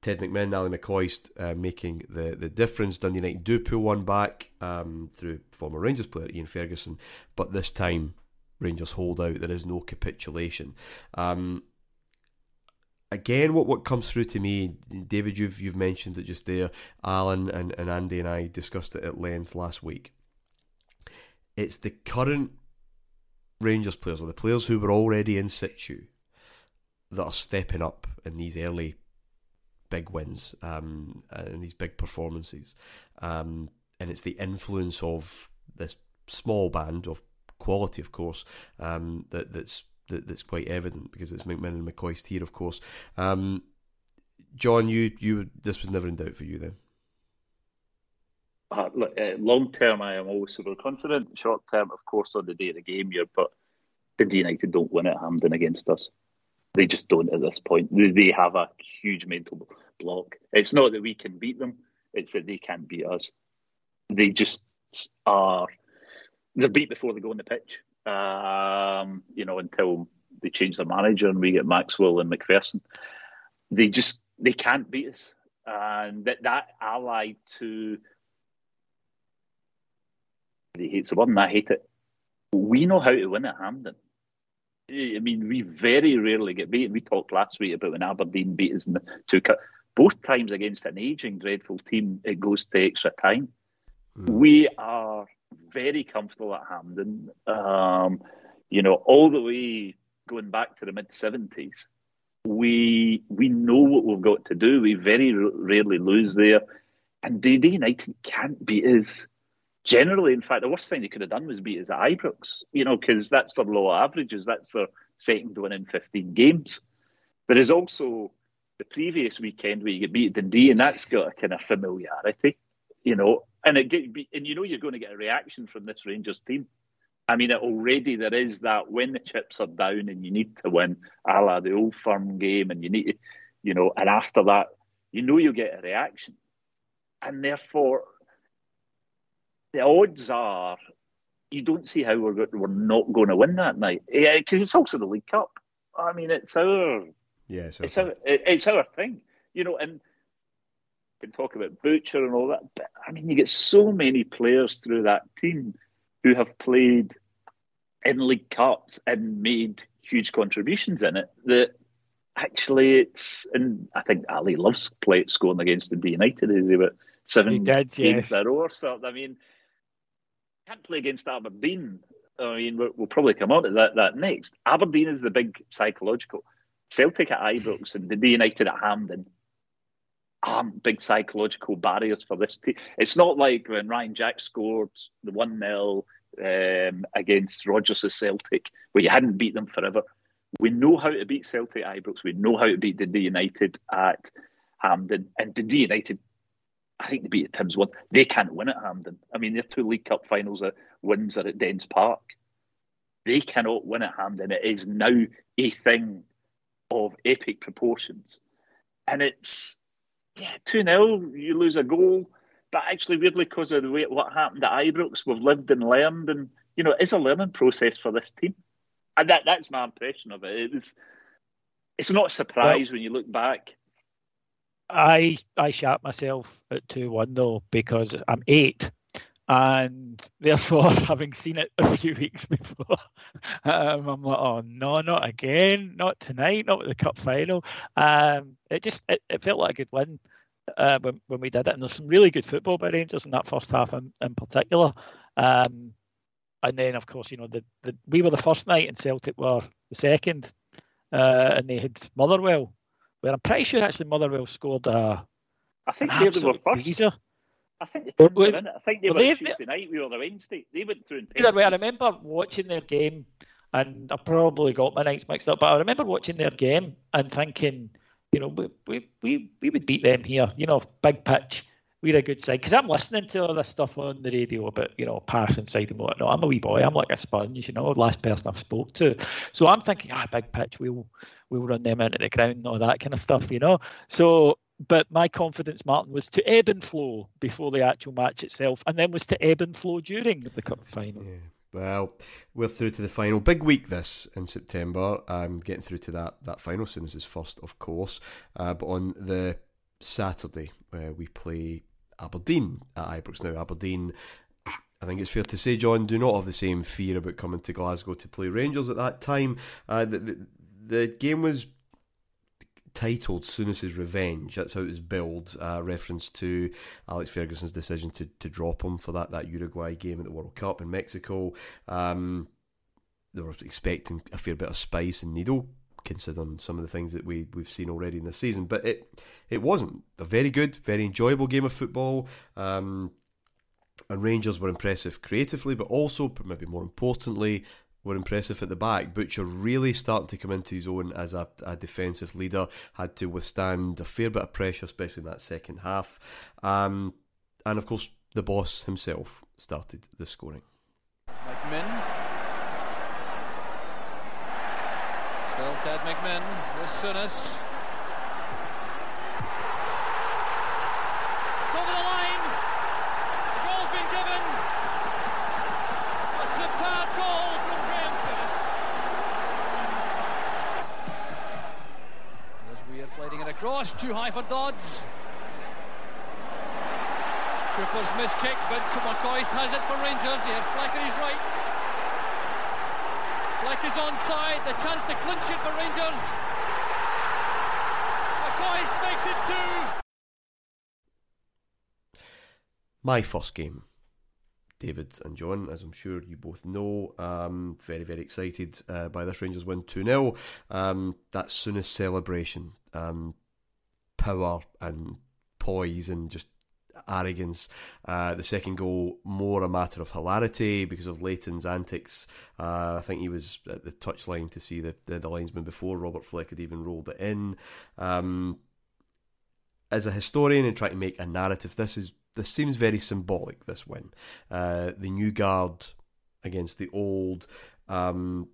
Ted McMinn, Ally McCoist uh, making the, the difference. Dundee United do pull one back um, through former Rangers player Ian Ferguson, but this time Rangers hold out. There is no capitulation. Um, again, what, what comes through to me, David, you've you've mentioned it just there. Alan and, and Andy and I discussed it at length last week. It's the current Rangers players or the players who were already in situ that are stepping up in these early big wins um, and these big performances. Um, and it's the influence of this small band of quality, of course, um, that that's that, that's quite evident because it's McMinn and McCoist here, of course. Um, John, you you this was never in doubt for you then. Uh, uh, long term, I am always super confident. Short term, of course, on the day of the game, here, but Dundee United don't win at Hampden against us. They just don't at this point. They have a huge mental block. It's not that we can beat them; it's that they can't beat us. They just are. They're beat before they go on the pitch. Um, you know, until they change their manager and we get Maxwell and McPherson. They just they can't beat us, and that that allied to. He hates the word, I hate it. We know how to win at Hampden. I mean, we very rarely get beaten. We talked last week about when Aberdeen beat us in the two cut. Both times against an ageing, dreadful team, it goes to extra time. Mm. We are very comfortable at Hampden. Um, you know, all the way going back to the mid seventies, we we know what we've got to do. We very rarely lose there, and Dundee United can't beat us generally, in fact, the worst thing they could have done was beat us at Ibrox, you know, because that's their low averages. That's their second win in 15 games. There is also the previous weekend where you get beat Dundee, and that's got a kind of familiarity, you know, and it get, and you know you're going to get a reaction from this Rangers team. I mean, already there is that when the chips are down and you need to win, a la the old firm game, and you need to, you know, and after that, you know you'll get a reaction. And therefore, the odds are you don't see how we're we're not going to win that night. Yeah, because it's also the League Cup. I mean, it's our yeah, it's, it's our it's our thing, you know. And we can talk about Butcher and all that, but I mean, you get so many players through that team who have played in League Cups and made huge contributions in it. That actually, it's and I think Ali loves play scoring against the D United. Is he about seven he did, games yes. in a row or something? I mean can't play against Aberdeen. I mean, we'll probably come on to that, that next. Aberdeen is the big psychological. Celtic at Ibrox and the United at Hampden aren't big psychological barriers for this team. It's not like when Ryan Jack scored the 1 0 um, against Rodgers' Celtic, where you hadn't beat them forever. We know how to beat Celtic at Ibrox. We know how to beat the United at Hampden. And Dundee United I think they beat the Tims one. They can't win at Hampden. I mean, their two League Cup finals at Windsor at Dens Park. They cannot win at Hampden. It is now a thing of epic proportions. And it's, yeah, 2 0, you lose a goal. but actually, weirdly, because of the way what happened at Ibrox, we've lived and learned, and you know, it's a learning process for this team, and that that's my impression of it. It's it's not a surprise well, when you look back. I I shat myself at two one though because I'm eight and therefore having seen it a few weeks before um, i'm like oh no not again not tonight not with the cup final. Um, it just it, it, felt like a good win uh, when, when we did it and there's some really good football by rangers in that first half in, in particular. Um, and then of course you know the, the we were the first night and celtic were the second uh, and they had motherwell where i'm pretty sure actually motherwell scored a I think they were first. I think the were in it. I think they were Tuesday they, night. We were the Wednesday. They went through. Either way, I remember watching their game, and I probably got my nights mixed up. But I remember watching their game and thinking, you know, we we we, we would beat them here. You know, big pitch. We're a good side because I'm listening to all this stuff on the radio about you know pass inside and whatnot. I'm a wee boy. I'm like a sponge. You know, last person I've spoke to. So I'm thinking, ah, big pitch. We'll we'll run them into the ground and all that kind of stuff. You know. So but my confidence, Martyn, was to ebb and flow before the actual match itself, and then was to ebb and flow during the cup final. Yeah. Well, we're through to the final. Big week this in September. I'm getting through to that that final soon as it's first, of course. Uh, but on the Saturday, uh, we play Aberdeen at Ibrox. Now, Aberdeen, I think it's fair to say, John, do not have the same fear about coming to Glasgow to play Rangers at that time. Uh, the, the, the game was titled Souness's Revenge. That's how it was billed, uh, reference to Alex Ferguson's decision to, to drop him for that, that Uruguay game at the World Cup in Mexico. Um, they were expecting a fair bit of spice and needle, considering some of the things that we, we've seen already in this season. But it it wasn't. A very good, very enjoyable game of football. Um, and Rangers were impressive creatively, but also, maybe more importantly, were impressive at the back. Butcher really starting to come into his own as a, a, defensive leader, had to withstand a fair bit of pressure, especially in that second half. Um, and of course, the boss himself started the scoring. McMinn. Still Ted McMinn. This Souness. Too high for Dodds. Cooper's missed kick, but McCoist has it for Rangers. He has Fleck on his right. Fleck is onside, the chance to clinch it for Rangers. McCoist makes it two. My first game David and John, as I'm sure you both know. Um, very, very excited uh, by this Rangers win 2 0. Um, that Souness celebration. Um, power and poise and just arrogance. Uh, the second goal, more a matter of hilarity because of Leighton's antics. Uh, I think he was at the touchline to see the, the, the, linesman before Robert Fleck had even rolled it in. Um, as a historian and trying to make a narrative, this is this seems very symbolic. This win, uh, the new guard against the old. Um,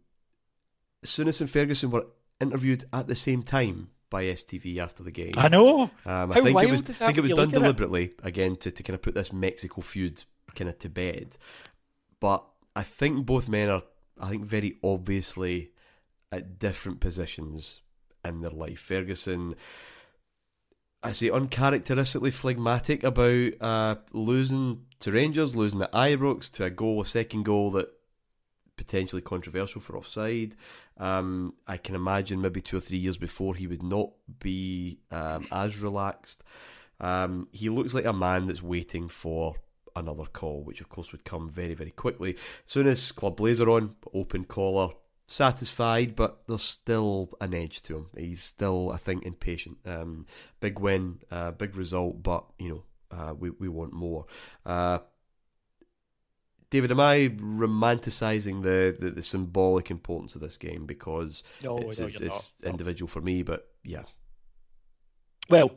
Souness and Ferguson were interviewed at the same time by STV after the game. I know. Um, I think it was. I think it was done deliberately it? again to, to kind of put this Mexico feud kind of to bed. But I think both men are. I think very obviously at different positions in their life. Ferguson. I say uncharacteristically phlegmatic about uh, losing to Rangers, losing at Ibrox to a goal, a second goal that potentially controversial for offside. Um, I can imagine maybe two or three years before he would not be um, as relaxed. Um, he looks like a man that's waiting for another call, which of course would come very, very quickly. As Soon as club blazer on, open collar, satisfied, but there's still an edge to him. He's still, I think, impatient. Um, big win, uh, big result, but you know, uh, we we want more. Uh, David, am I romanticising the, the, the, symbolic importance of this game because no, it's, no, it's, it's individual for me? But yeah. Well,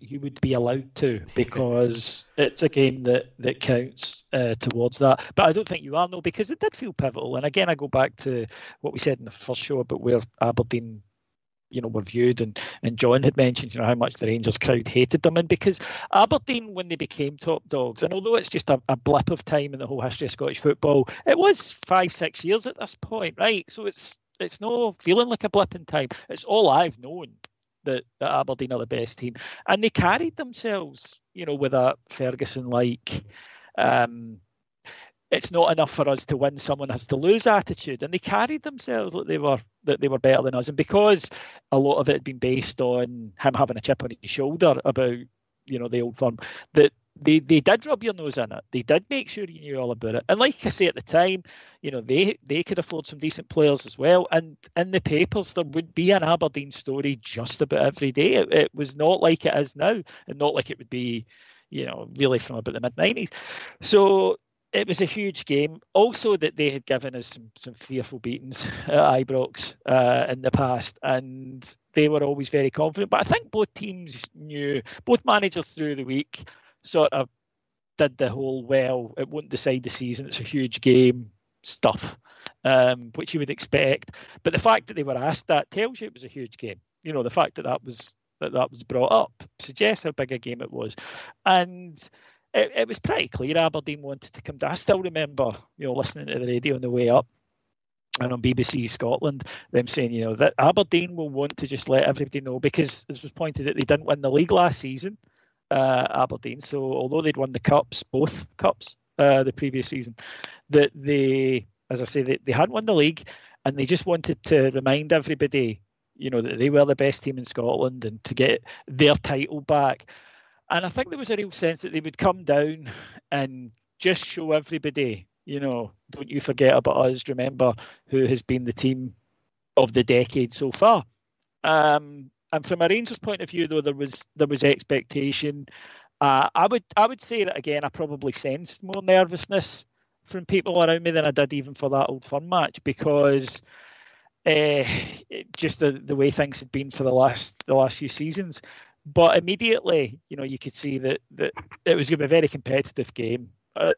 you would be allowed to because it's a game that that counts uh, towards that. But I don't think you are no because it did feel pivotal. And again, I go back to what we said in the first show about where Aberdeen you know were viewed and and John had mentioned you know how much the Rangers crowd hated them. And because Aberdeen when they became top dogs and although it's just a, a blip of time in the whole history of Scottish football it was five six years at this point right? So it's it's no feeling like a blip in time. It's all I've known that, that Aberdeen are the best team. And they carried themselves you know with a Ferguson like um it's not enough for us to win. Someone has to lose attitude, and they carried themselves like they were that they were better than us. And because a lot of it had been based on him having a chip on his shoulder about you know the old firm, that they they did rub your nose in it. They did make sure you knew all about it. And like I say at the time, you know they they could afford some decent players as well. And in the papers there would be an Aberdeen story just about every day. It, it was not like it is now, and not like it would be you know, really from about the mid 90s. So it was a huge game. Also, that they had given us some, some fearful beatings at Ibrox uh, in the past, and they were always very confident. But I think both teams knew, both managers through the week sort of did the whole well, it won't decide the season, it's a huge game stuff, um, which you would expect. But the fact that they were asked that tells you it was a huge game. You know, the fact that that was that that was brought up suggests how big a game it was, and it, it was pretty clear Aberdeen wanted to come down. I still remember, you know, listening to the radio on the way up and on BBC Scotland, them saying, you know, that Aberdeen will want to just let everybody know because, as was pointed out, they didn't win the league last season, uh, Aberdeen. So although they'd won the cups, both cups, uh, the previous season, that they, as I say, they, they hadn't won the league, and they just wanted to remind everybody, you know, that they were the best team in Scotland and to get their title back. And I think there was a real sense that they would come down and just show everybody, you know, don't you forget about us. Remember who has been the team of the decade so far. Um, and from a Rangers point of view, though, there was there was expectation. Uh, I would I would say that again. I probably sensed more nervousness from people around me than I did even for that old firm match because uh, just the the way things had been for the last the last few seasons. But immediately, you know, you could see that, that it was going to be a very competitive game. Uh,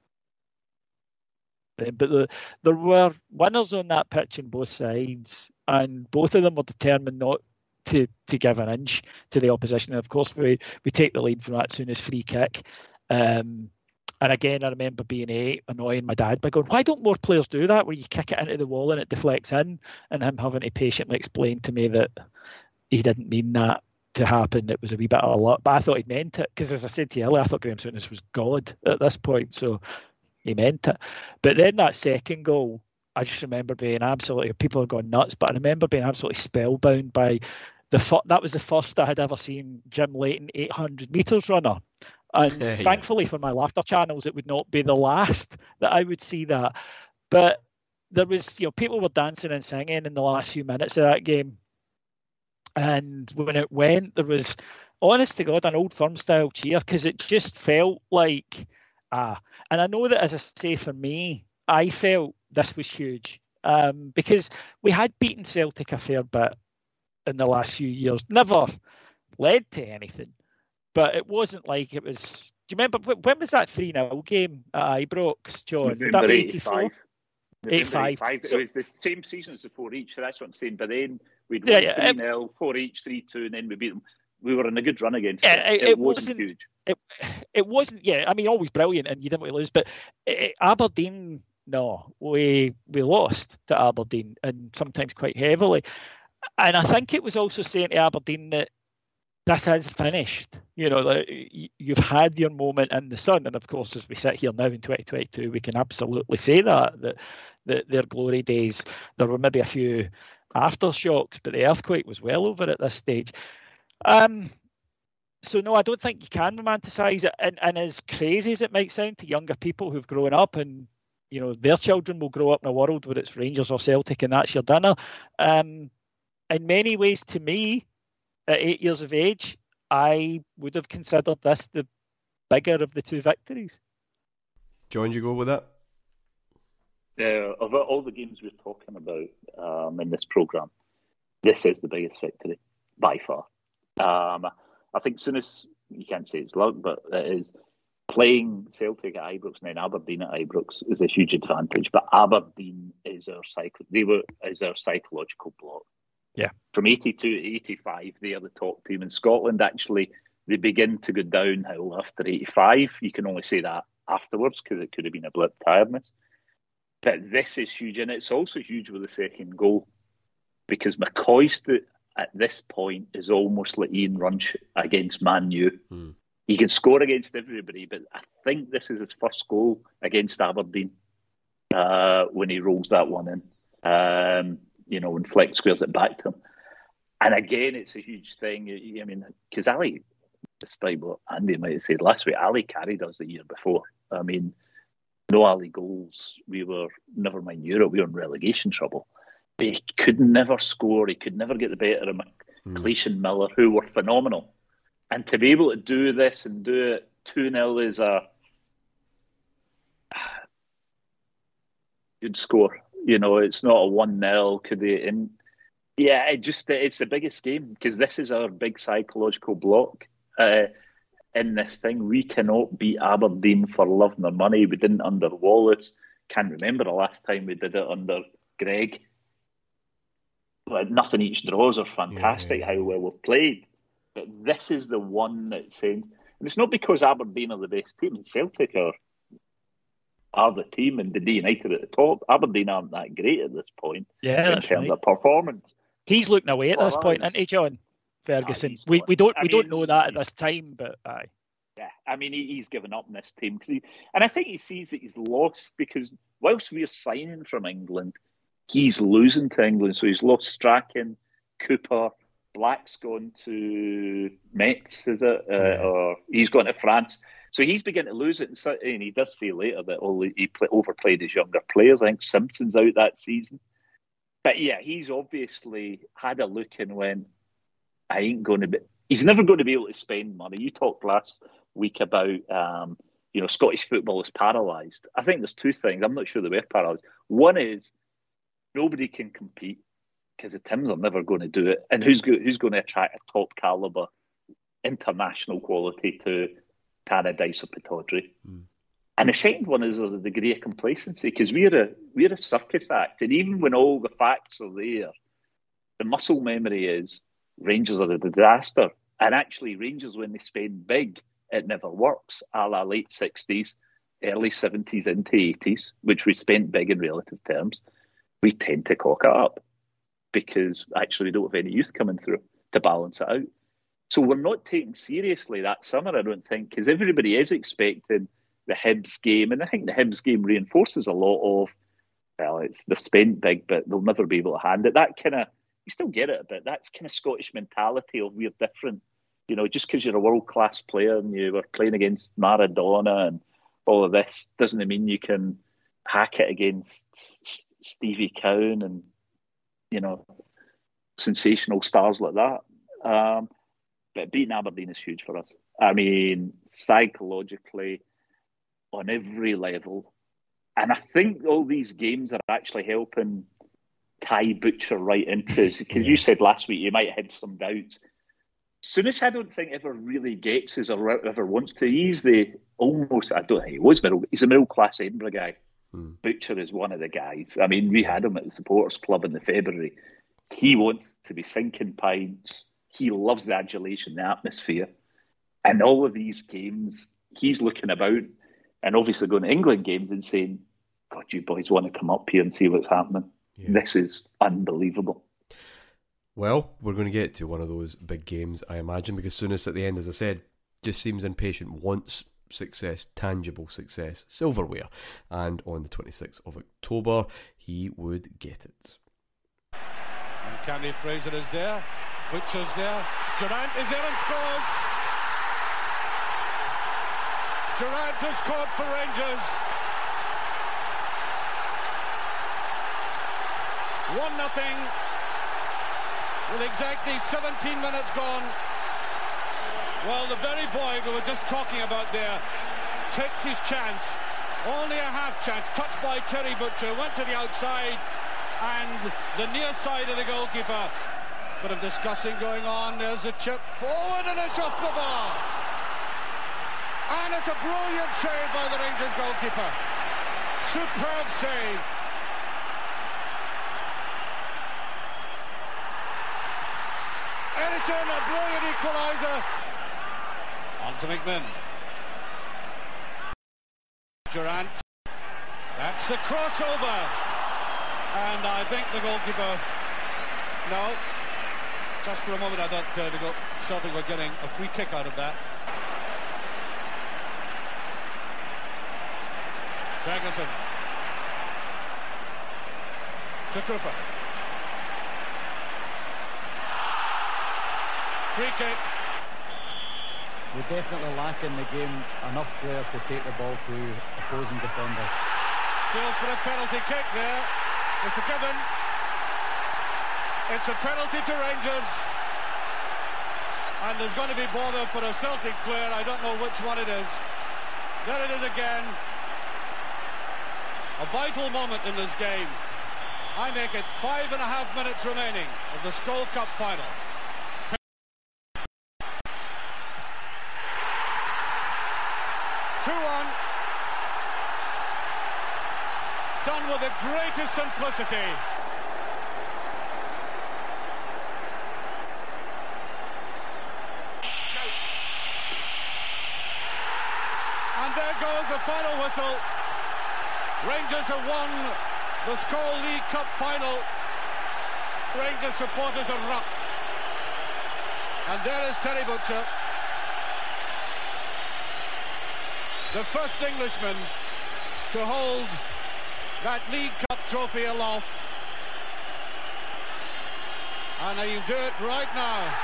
but the, there were winners on that pitch on both sides, and both of them were determined not to, to give an inch to the opposition. And of course, we, we take the lead from that Souness free kick. Um, and again, I remember being eight, annoying my dad by going, "Why don't more players do that? Where you kick it into the wall and it deflects in?" And him having to patiently explain to me that he didn't mean that to happen. It was a wee bit of a lot, but I thought he meant it because, as I said to you earlier, I thought Graeme Souness was God at this point, so he meant it. But then that second goal, I just remember being absolutely people are going nuts, but I remember being absolutely spellbound by the that was the first I had ever seen Jim Leighton 800 meters runner. And yeah. thankfully for my laughter channels, it would not be the last that I would see that. But there was, you know, people were dancing and singing in the last few minutes of that game and when it went, there was, honest to God, an old firm style cheer because it just felt like, ah. And I know that, as I say, for me, I felt this was huge um, because we had beaten Celtic a fair bit in the last few years, never led to anything, but it wasn't like it was. Do you remember when was that 3 0 game at Ibrox, John? November 85. 85. 85. So, it was the same season as the four each, so that's what I'm saying. But then We'd won yeah, 3 0, 4 each, 3 2, and then we beat them. We were in a good run against yeah, it. It, it wasn't, wasn't, huge. It, it wasn't, yeah, I mean, always brilliant, and you didn't to lose, but it, Aberdeen, no, we we lost to Aberdeen, and sometimes quite heavily. And I think it was also saying to Aberdeen that this has finished. You know, like, you've had your moment in the sun, and of course, as we sit here now in 2022, we can absolutely say that that, that their glory days. There were maybe a few aftershocks, but the earthquake was well over at this stage. Um, so no, I don't think you can romanticise it. And, and as crazy as it might sound to younger people who've grown up and you know their children will grow up in a world where it's Rangers or Celtic and that's your dinner. Um, in many ways, to me, at eight years of age, I would have considered this the bigger of the two victories. John, you go with that? Uh, of all the games we're talking about um, in this program, this is the biggest victory by far. Um, I think soon as you can't say it's luck, but it is playing Celtic at Ibrox and then Aberdeen at Ibrox is a huge advantage. But Aberdeen is our cycle; they were is our psychological block. Yeah. From 82 to 85, they are the top team in Scotland. Actually, they begin to go downhill after 85. You can only say that afterwards because it could have been a blip tiredness. But this is huge, and it's also huge with the second goal because McCoist at this point is almost like Ian Rush against Man U. Mm. He can score against everybody, but I think this is his first goal against Aberdeen uh, when he rolls that one in. Um, you know, when Fleck squares it back to him. And again, it's a huge thing. I mean, because Ali, despite what Andy might have said last week, Ali carried us the year before. I mean, no Ali goals. We were, never mind Europe, we were in relegation trouble. But he could never score. He could never get the better of McLeish mm. and Miller, who were phenomenal. And to be able to do this and do it 2 0 is a good score. You know, it's not a 1 0. Could they? And yeah, it just it's the biggest game because this is our big psychological block. Uh, in this thing. We cannot beat Aberdeen for love nor money. We didn't under Wallace. Can't remember the last time we did it under Greig. But nothing each draws are fantastic yeah, yeah. how well we've played. But this is the one that sends. And it's not because Aberdeen are the best team and Celtic are are the team and Dundee United at the top. Aberdeen aren't that great at this point yeah, in terms right. of performance. He's looking away at this point, isn't he, John? Ferguson. We we don't I we mean, don't know that at this time, but aye. Yeah, I mean he, he's given up in this team because he, and I think he sees that he's lost because whilst we're signing from England, he's losing to England. So he's lost Strachan, Cooper, Black's gone to Metz, is it, uh, or he's gone to France. So he's beginning to lose it, and, so, and he does say later that all he play, overplayed his younger players. I think Simpson's out that season, but yeah, he's obviously had a look and went, I ain't going to be. He's never going to be able to spend money. You talked last week about, um, you know, Scottish football is paralysed. I think there's two things. I'm not sure they were paralysed. One is nobody can compete because the Tims are never going to do it. And who's go, who's going to attract a top caliber, international quality to Paradise or Pittodrie? Mm. And the second one is there's a degree of complacency because we're a we're a circus act, and even when all the facts are there, the muscle memory is Rangers are a disaster. And actually, Rangers, when they spend big, it never works, a la late 60s, early 70s into 80s, which we spent big in relative terms. We tend to cock it up because actually we don't have any youth coming through to balance it out. So we're not taking seriously that summer, I don't think, because everybody is expecting the Hibs game. And I think the Hibs game reinforces a lot of, well, it's they've spent big, but they'll never be able to hand it. That kind of you still get it a bit. That's kind of Scottish mentality of we're different. You know, just because you're a world class player and you were playing against Maradona and all of this doesn't mean you can hack it against Stevie Cowan and you know sensational stars like that. Um, but beating Aberdeen is huge for us. I mean, psychologically, on every level, and I think all these games are actually helping tie Butcher right into us because yeah. you said last week you might have had some doubts. Souness, I don't think ever really gets us or ever wants to. He's the almost, I don't think he was middle, he's a middle class Edinburgh guy. Hmm. Butcher is one of the guys. I mean, we had him at the supporters club in the February. He wants to be sinking pints. He loves the adulation, the atmosphere. And all of these games, he's looking about and obviously going to England games and saying, God, you boys want to come up here and see what's happening. Yeah. This is unbelievable. Well, we're going to get to one of those big games, I imagine, because Souness at the end, as I said, just seems impatient, wants success, tangible success, silverware. And on the 26th of October, he would get it. And Cammy Fraser is there, Butcher's there, Durrant is there and scores. Durrant has scored for Rangers. 1 nothing with exactly 17 minutes gone. Well, the very boy we were just talking about there takes his chance. Only a half chance. Touched by Terry Butcher. Went to the outside and the near side of the goalkeeper. Bit of discussing going on. There's a chip forward and it's off the bar. And it's a brilliant save by the Rangers goalkeeper. Superb save. Ferguson, a brilliant equaliser. On to McMinn. Durrant. That's the crossover. And I think the goalkeeper. No. Just for a moment, I thought uh, the goal, Celtic were getting a free kick out of that. Ferguson. To Cooper. Free kick. We're definitely lack in the game enough players to take the ball to opposing defenders. Goes for a penalty kick there. It's a given. It's a penalty to Rangers. And there's going to be bother for a Celtic player. I don't know which one it is. There it is again. A vital moment in this game. I make it five and a half minutes remaining of the Skol Cup final. Two on. Done with simplicity. And there goes the final whistle. Rangers have won the Skol League Cup final. Rangers supporters are rocked. And there is Terry Butcher, the first Englishman to hold that League Cup trophy aloft. And he'll do it right now.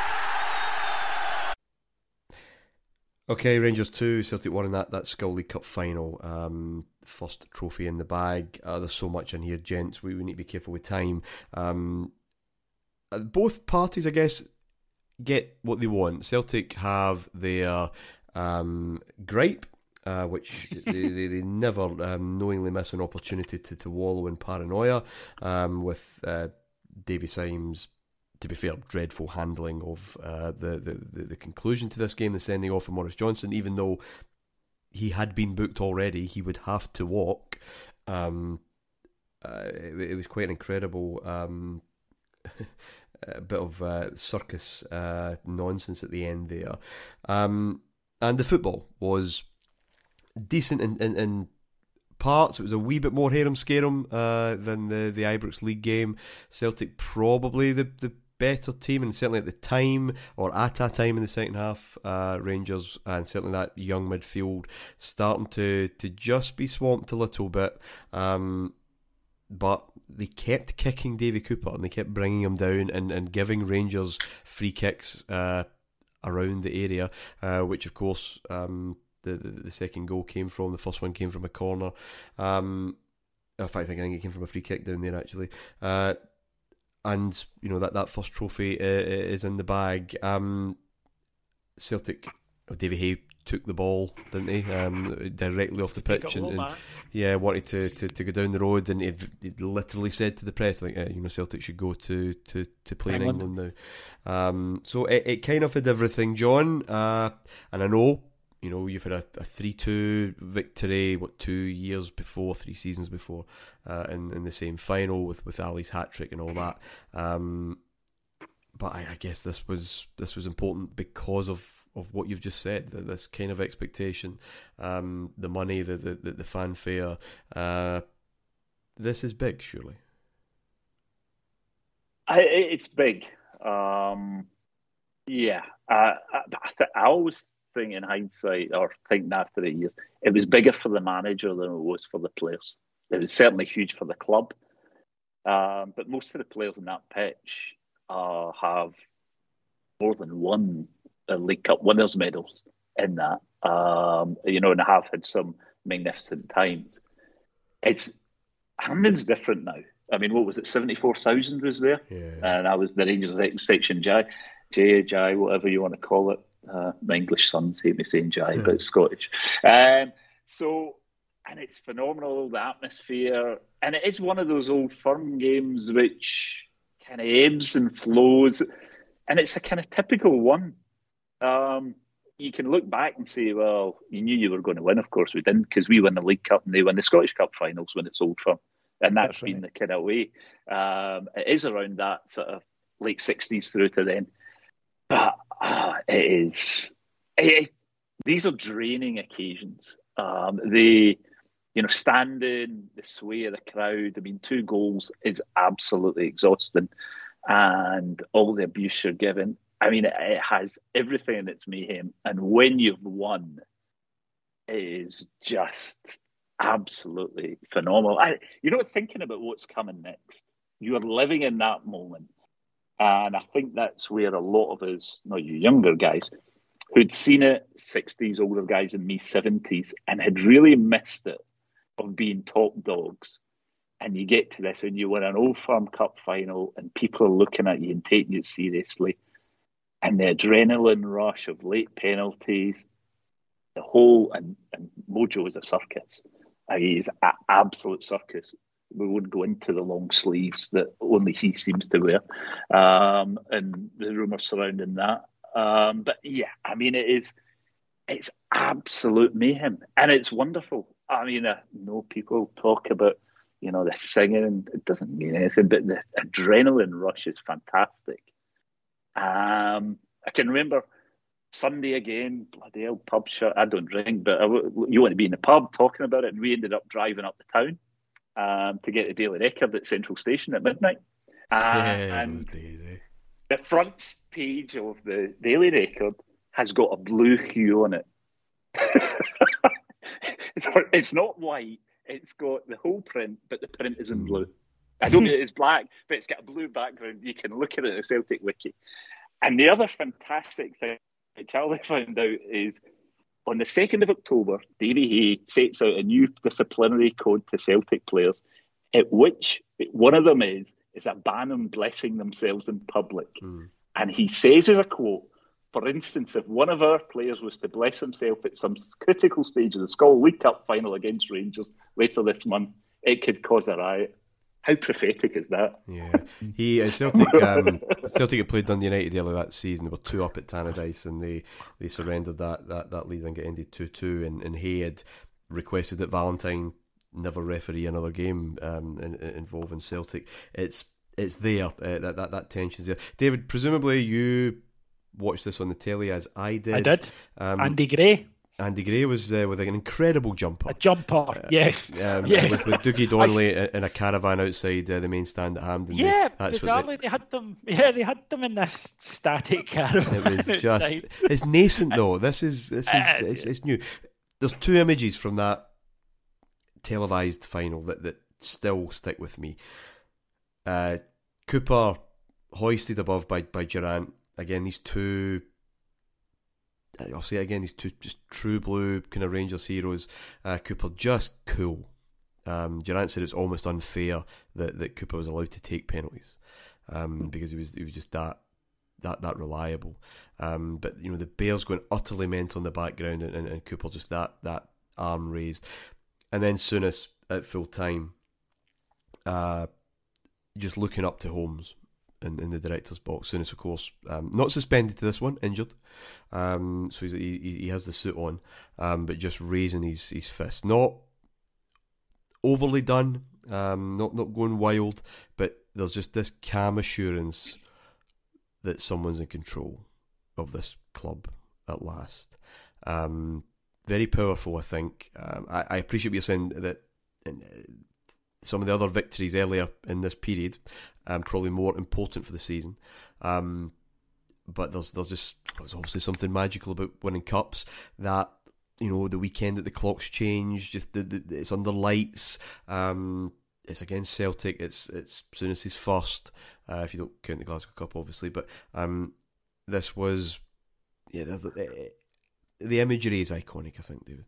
Okay, Rangers 2, Celtic 1 in that, that Skol League Cup final. Um, first trophy in the bag. Uh, there's so much in here, gents. We, we need to be careful with time. Um, uh, both parties, I guess, get what they want. Celtic have their um, gripe, uh, which they, they, they, never um, knowingly miss an opportunity to, to wallow in paranoia um, with uh, Davy Syme's to be fair, dreadful handling of uh, the, the, the conclusion to this game, the sending off of Maurice Johnston, even though he had been booked already, he would have to walk. Um, uh, it, it, was quite an incredible um, bit of uh, circus uh, nonsense at the end there. Um, and the football was decent in, in, in parts. It was a wee bit more harem scarum uh, than the the Ibrox League game. Celtic probably the the better team, and certainly at the time or at a time in the second half, uh, Rangers and certainly that young midfield starting to to just be swamped a little bit. Um, but they kept kicking Davy Cooper and they kept bringing him down and, and giving Rangers free kicks uh, around the area, uh, which of course um, the, the, the second goal came from. The first one came from a corner. Um, in fact, I think it came from a free kick down there actually. Uh, and you know that that first trophy uh, is in the bag. Um, Celtic, oh, Davy Hay took the ball, didn't he? Um, directly off the pitch, and, and yeah, wanted to, to, to, go down the road, and he, literally said to the press, like, uh, you know, Celtic should go to, to, to play England. in England now. Um, so it, it kind of had everything, John, uh, and I know you know, you've had a, a 3 2 victory, what, two years before, three seasons before, uh, in, in the same final with, with Ali's hat trick and all that. Um, but I, I, guess this was this was important because of, of what you've just said, that this kind of expectation, um, the money, the, the, the fanfare. Uh, this is big, surely. I, it's big. Um, yeah. Uh, I, I, always think in hindsight, or thinking after the years, it was bigger for the manager than it was for the players. It was certainly huge for the club, um, but most of the players in that pitch uh, have more than one uh, League Cup winners' medals in that. Um, you know, and have had some magnificent times. It's Hampden's different now. I mean, what was it? Seventy four thousand was there, yeah. and I was the Rangers section J, J, J, whatever you want to call it. Uh, my English sons hate me saying Jai, but it's Scottish. Um, so, and it's phenomenal, the atmosphere. And it is one of those old firm games which kind of ebbs and flows. And it's a kind of typical one. Um, you can look back and say, well, you knew you were going to win. Of course, we didn't because we win the League Cup and they win the Scottish Cup finals when it's Old Firm. And that's, that's been right. the kind of way. Um, it is around that sort of late 60s through to then. but uh, it is. It, these are draining occasions. Um, you know, standing the sway of the crowd. I mean, two goals is absolutely exhausting, and all the abuse you're given. I mean, it, it has everything in its mayhem, and when you've won, it is just absolutely phenomenal. I, you know, thinking about what's coming next, you are living in that moment. And I think that's where a lot of us, not you younger guys, who'd seen it, 60s, older guys in me 70s, and had really missed it of being top dogs. And you get to this and you win an Old Firm Cup final, and people are looking at you and taking you seriously. And the adrenaline rush of late penalties, the whole, and, and Mojo is a circus. He's an absolute circus. We wouldn't go into the long sleeves that only he seems to wear, um, and the rumours surrounding that. Um, but yeah, I mean, it is it's absolute mayhem, and it's wonderful. I mean, I know people talk about you know the singing; it doesn't mean anything, but the adrenaline rush is fantastic. Um, I can remember Sunday again, bloody hell, pub shut. I don't drink, but I, you want to be in the pub talking about it. And we ended up driving up the town um, to get the Daily Record at Central Station at midnight. Uh, yeah, and the front page of the Daily Record has got a blue hue on it. it's not white. It's got the whole print, but the print is in blue. I don't know it's black, but it's got a blue background. You can look at it at the Celtic Wiki. And the other fantastic thing Charlie found out is on the 2nd of October, Davy Hay sets out a new disciplinary code to Celtic players, at which one of them is is a ban on blessing themselves in public. Mm. And he says as a quote, for instance, if one of our players was to bless himself at some critical stage of the Scotland League Cup final against Rangers later this month, it could cause a riot. How prophetic is that? Yeah, he uh, Celtic. Um, Celtic had played Dundee United earlier that season. They were two up at Tannadice, and they, they surrendered that, that, that lead and get ended two two. And, and he had requested that Valentine never referee another game um, in, in, involving Celtic. It's it's there. Uh, that that that tension's there. David, presumably you watched this on the telly as I did. I did. Um, Andy Gray. Andy Gray was uh, with an incredible jumper. A jumper, yes. Um, yes. With, with Dougie Donnelly I, in a caravan outside uh, the main stand at Hampden. Yeah, they, that's bizarrely they, they, had them. Yeah, they had them in this static caravan. It was just. It's nascent though. This is this is uh, it's, it's, new. There's two images from that televised final that that still stick with me. Uh, Cooper hoisted above by by Durrant. Again, these two I'll say it again, these two just true blue kind of Rangers heroes. Uh, Cooper just cool. Um, Durrant said it's almost unfair that, that Cooper was allowed to take penalties um, mm. because he was he was just that that that reliable. Um, but you know the Bears going utterly mental in the background and, and, and Cooper just that that arm raised, and then Souness at full time, uh, just looking up to Holmes in, in the director's box. Souness, of course, um, not suspended to this one, injured. Um, so he, he has the suit on, um, but just raising his, his fist. Not overly done, um, not not going wild, but there's just this calm assurance that someone's in control of this club at last. Um, very powerful, I think. Um, I, I, appreciate what you're saying that some of the other victories earlier in this period, um, probably more important for the season. Um, but there's there's just there's obviously something magical about winning cups that you know the weekend that the clocks change, just the, the it's under lights. Um, it's against Celtic. It's it's he's first, uh, if you don't count the Glasgow Cup, obviously. But um, this was yeah, the, the, the imagery is iconic. I think, David.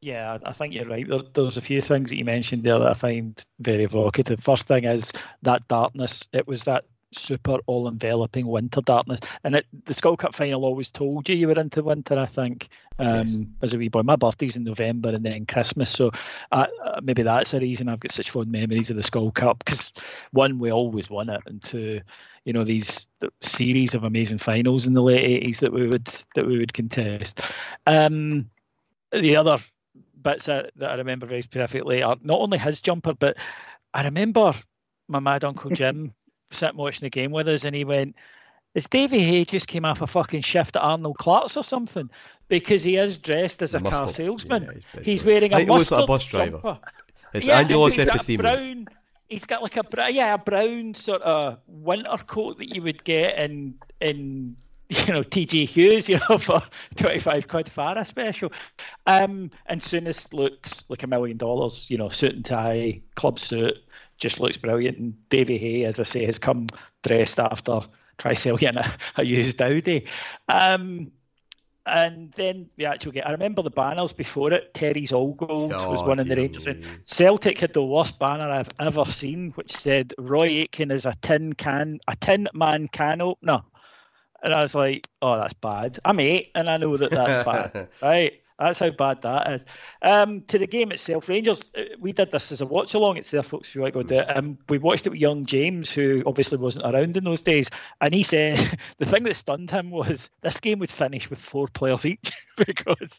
Yeah, I think you're right. There, there's a few things that you mentioned there that I find very evocative. First thing is that darkness. It was that super all enveloping winter darkness. And it, the Skol Cup final always told you you were into winter, I think, um, yes. as a wee boy. My birthday's in November and then Christmas. So uh, maybe that's a reason I've got such fond memories of the Skol Cup because one, we always won it, and two, you know, these series of amazing finals in the late 80s that we would that we would contest. Um, the other bits that, that I remember very perfectly are not only his jumper, but I remember my mad uncle Jim sitting watching the game with us, and he went, is Davy Hay just came off a fucking shift at Arnold Clark's or something? Because he is dressed as a car salesman. Yeah, he's he's wearing a think he looks like a mustard bus driver. jumper. It's Yeah, Angelos and he's got a brown. He's got like a yeah a brown sort of winter coat that you would get in in you know TJ Hughes you know for twenty five quid Farah special. Um, and Souness looks like a million dollars. You know, suit and tie, club suit, just looks brilliant. And Davy Hay, as I say, has come dressed after try selling a, a used Audi. Um, and then we actually get. I remember the banners before it. Terry's All Gold was one in the Rangers. And Celtic had the worst banner I've ever seen, which said Roy Aitken is a tin can, a tin man can opener. And I was like, oh, that's bad. I'm eight, and I know that that's bad, right? That's how bad that is. Um, to the game itself, Rangers, uh, we did this as a watch along. It's there, folks, if you want to go do it. Um, we watched it with young James, who obviously wasn't around in those days. And he said the thing that stunned him was this game would finish with four players each because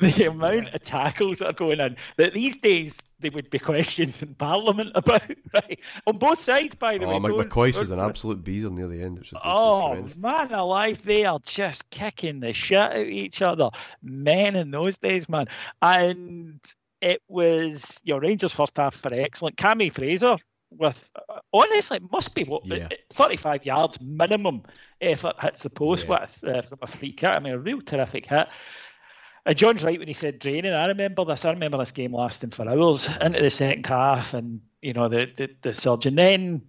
the amount of tackles that are going in, that these days there would be questions in Parliament about, right? On both sides, by the way. Oh, McCoy's is an absolute beezer near the end. It's, it's, Oh man, alive! They are just kicking the shit out of each other. Men in those days, man. And it was your Rangers first half were excellent. Cammy Fraser with uh, honestly it must be what Yeah. 35 yards minimum if it hits the post Yeah. with uh, from a free kick. I mean, a real terrific hit. John's right when he said draining. I remember this. I remember this game lasting for hours into the second half, and you know the the, the surge. And then,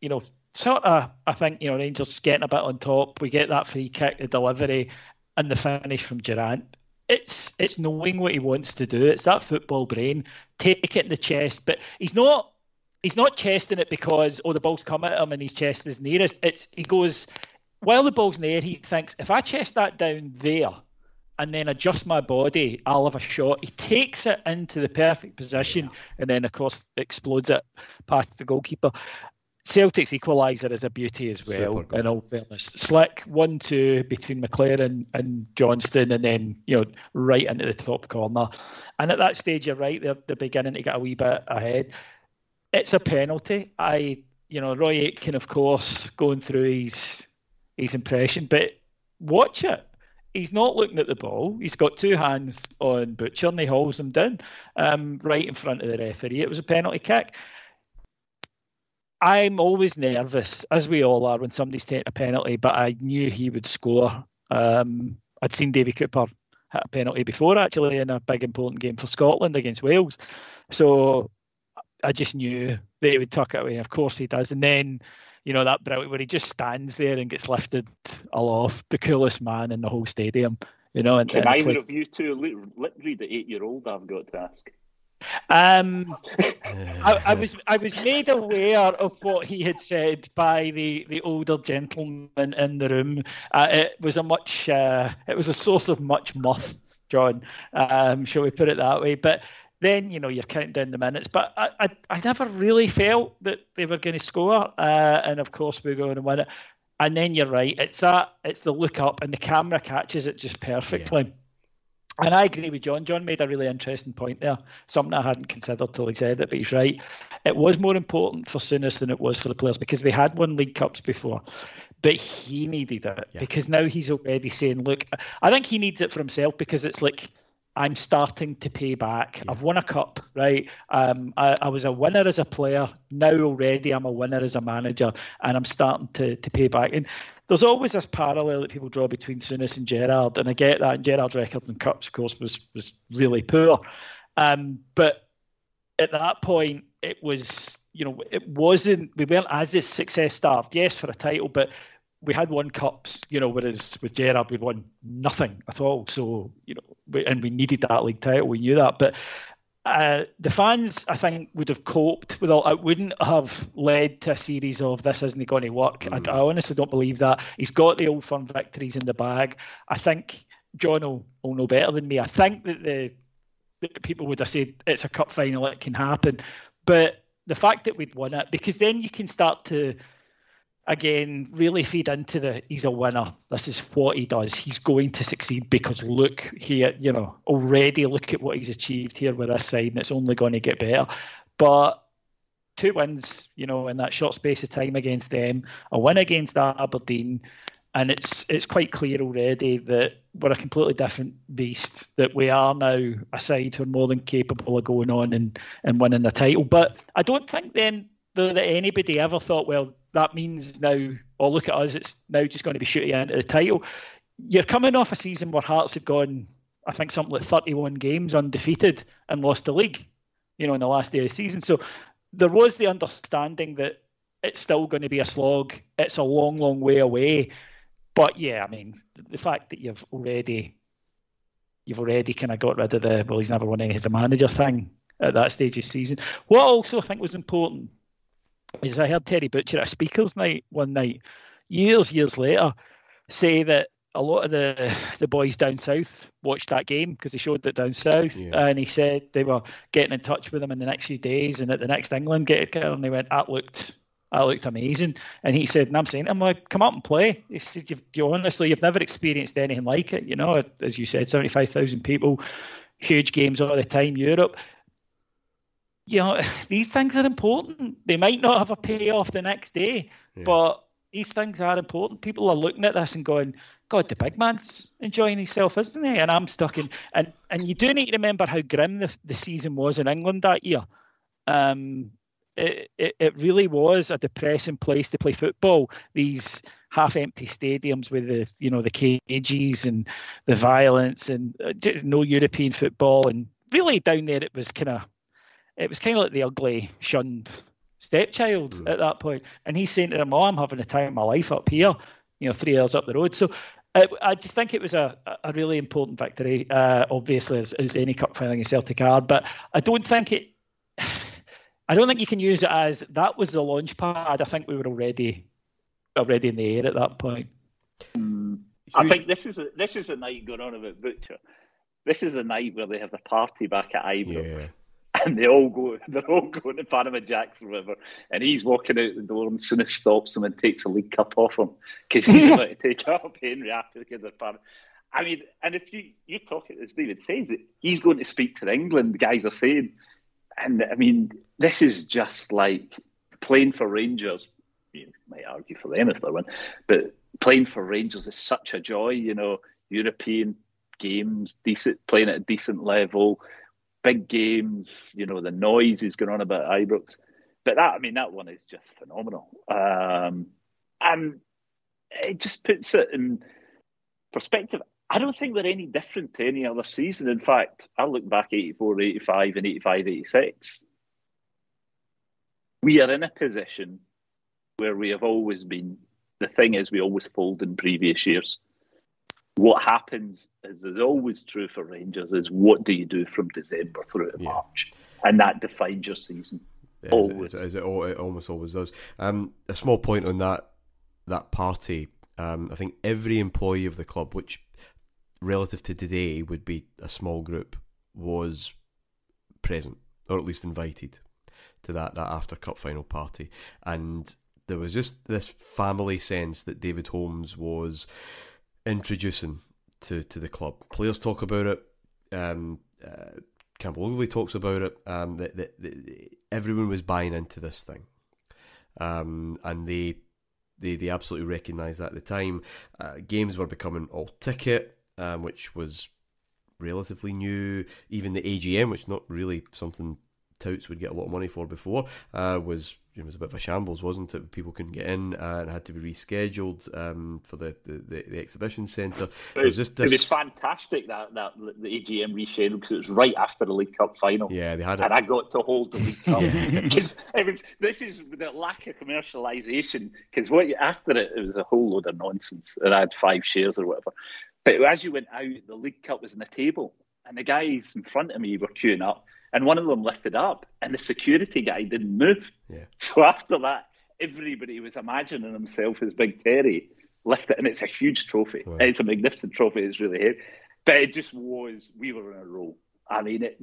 you know, sort of, I think you know Rangers getting a bit on top. We get that free kick, the delivery, and the finish from Durrant. It's it's knowing what he wants to do. It's that football brain. Take it in the chest, but he's not. He's not chesting it because oh the ball's come at him and his chest is nearest. It's he goes while the ball's near. He thinks if I chest that down there and then adjust my body, I'll have a shot. He takes it into the perfect position and then, of course, explodes it past the goalkeeper. Celtic's equaliser is a beauty as well, in all fairness. Slick 1 2 between McLaren and Johnston, and then, you know, right into the top corner. And at that stage, you're right, they're, they're beginning to get a wee bit ahead. It's a penalty. I, you know, Roy Aitken, of course, going through his his impression, but watch it he's not looking at the ball. He's got two hands on Butcher and he hauls him down um, right in front of the referee. It was a penalty kick. I'm always nervous, as we all are, when somebody's taking a penalty, but I knew he would score. Um, I'd seen Davy Cooper hit a penalty before, actually, in a big important game for Scotland against Wales. So I just knew that he would tuck it away. Of course he does. And then you know, that brilliant where he just stands there and gets lifted aloft, the coolest man in the whole stadium. You know, and, Can and either of you two lip, lip read the eight year old? I've got to ask. Um, I, I was I was made aware of what he had said by the, the older gentleman in the room. Uh, it was a much uh, it was a source of much mirth, John. Um, shall we put it that way? But then you know you're counting down the minutes. But I I, I never really felt that they were going to score, uh, and of course we're going to win it. And then you're right. It's that it's the look up, and the camera catches it just perfectly. And I agree with John. John made a really interesting point there, something I hadn't considered till he said it, but he's right. It was more important for Souness than it was for the players because they had won League Cups before, but he needed it Yeah. because now he's already saying, look, I think he needs it for himself because it's like, I'm starting to pay back. I've won a cup, right? Um, I, I was a winner as a player. Now already I'm a winner as a manager, and I'm starting to, to pay back. And there's always this parallel that people draw between Souness and Gerrard, and I get that. And Gerrard's records and cups, of course, was was really poor. Um, but at that point, it was you know it wasn't we weren't as a success starved. Yes, for a title, but we had won cups, you know, whereas with Gerrard we'd won nothing at all. So you know, we, and we needed that league title. We knew that, but uh, the fans, I think, would have coped with all. It wouldn't have led to a series of this isn't going to work. I, I honestly don't believe that. He's got the old firm victories in the bag. I think John will, will know better than me. I think that the that people would have said it's a cup final, it can happen. But the fact that we'd won it, because then you can start to again really feed into the he's a winner. This is what he does. He's going to succeed because look here, you know, already look at what he's achieved here with this side, and it's only going to get better. But two wins, you know, in that short space of time against them, a win against Aberdeen, and it's it's quite clear already that we're a completely different beast. That we are now a side who are more than capable of going on and, and winning the title. But I don't think then though that anybody ever thought, well, that means now, oh look at us, it's now just going to be shooting into the title. You're coming off a season where Hearts have gone, I think something like 31 games undefeated and lost the league, you know, in the last day of the season. So there was the understanding that it's still going to be a slog. It's a long, long way away. But yeah, I mean, the fact that you've already you've already kind of got rid of the well, he's never won any as a manager thing at that stage of season. What also I think was important is I heard Terry Butcher at a speakers night one night, years, years later, say that a lot of the the boys down south watched that game because they showed it down south, yeah. and he said they were getting in touch with him in the next few days, and at the next England get together, and they went, "That looked that looked amazing. And he said, and I'm saying, I'm like, come up and play. He said, you've, you honestly, you've never experienced anything like it. You know, as you said, 75,000 people, huge games all the time, Europe. You know, these things are important. They might not have a payoff the next day, yeah. but these things are important. People are looking at this and going, God, the big man's enjoying himself, isn't he? And I'm stuck in. And and you do need to remember how grim the, the season was in England that year. Um, it, it, it really was a depressing place to play football. These half-empty stadiums with the you know the cages and the violence and uh, no European football and really down there it was kind of it was kind of like the ugly shunned stepchild mm. at that point. And he's saying to them, "Oh, I'm having the time of my life up here, you know, three hours up the road." So uh, I just think it was a, a really important victory, uh, obviously, as, as any cup final in Celtic are. But I don't think it I don't think you can use it as that was the launch pad. I think we were already already in the air at that point. Mm. I think this is a, this is the night going on about Butcher. This is the night where they have the party back at Ibrox. Yeah. And they all go, they're all going to Panama Jacks or whatever. And he's walking out the door and Souness stops them and takes a league cup off him because he's about to take up Henry after the kids are Panama. I mean, and if you you talk it as David says, he's going to speak to England. The guys are saying and I mean, this is just like playing for Rangers. You might argue for them if they win, but playing for Rangers is such a joy. You know, European games, decent playing at a decent level, big games. You know, the noise is going on about Ibrox, but that I mean, that one is just phenomenal, um, and it just puts it in perspective. I don't think we're any different to any other season. In fact, I look back 84, 85, and 85, 86. We are in a position where we have always been. The thing is, we always fold in previous years. What happens, as is always true for Rangers, is what do you do from December through to yeah. March? And that defines your season. Yeah, always. As, it, as it, almost always does. Um, a small point on that that party. Um, I think every employee of the club, which relative to today would be a small group was present or at least invited to that that after cup final party and there was just this family sense that David Holmes was introducing to, to the club. Players talk about it. Um, uh, Campbell Ogilvie talks about it. Um, that, that, that, everyone was buying into this thing, um, and they they they absolutely recognised that at the time. Uh, games were becoming all ticket um, which was relatively new. Even the AGM, which not really something touts would get a lot of money for before, uh, was it was a bit of a shambles, wasn't it? People couldn't get in uh, and had to be rescheduled um, for the, the, the, exhibition centre. It was just this... it was fantastic that that the AGM rescheduled because it was right after the League Cup final. Yeah, they had it, and I got to hold the League Cup because it was this is the lack of commercialisation. Because what after it, it was a whole load of nonsense, and I had five shares or whatever. But as you went out, the League Cup was on the table, and the guys in front of me were queuing up, and one of them lifted up, and the security guy didn't move. Yeah. So after that, everybody was imagining himself as Big Terry lift it, and it's a huge trophy. Right. It's a magnificent trophy. It's really heavy, but it just was. We were in a row. I mean, it,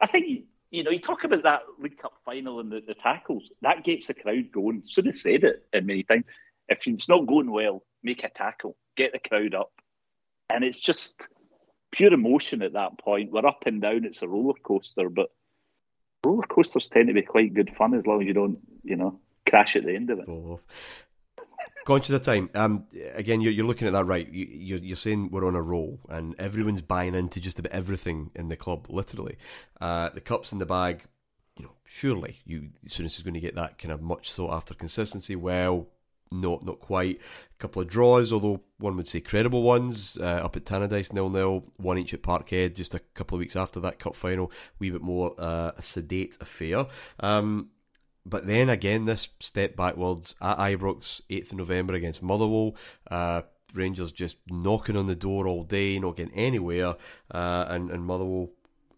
I think you know, you talk about that League Cup final and the, the tackles. That gets the crowd going. Souness said it in many times. If it's not going well, make a tackle, get the crowd up and it's just pure emotion at that point. We're up and down; it's a roller coaster. But roller coasters tend to be quite good fun as long as you don't, you know, crash at the end of it. Oh. Conscious of time. Um, again, you're, you're looking at that right. You, you're, you're saying we're on a roll, and everyone's buying into just about everything in the club. Literally, uh, the cups in the bag. You know, surely you soon as he's going to get that kind of much sought after consistency. Well, not not quite. A couple of draws, although one would say credible ones. Uh, up at Tannadice, nil nil, one each at Parkhead. Just a couple of weeks after that cup final, wee bit more uh, a sedate affair. Um, but then again, this step backwards at Ibrox, 8th of November against Motherwell. Uh, Rangers just knocking on the door all day, not getting anywhere. Uh, and, and Motherwell,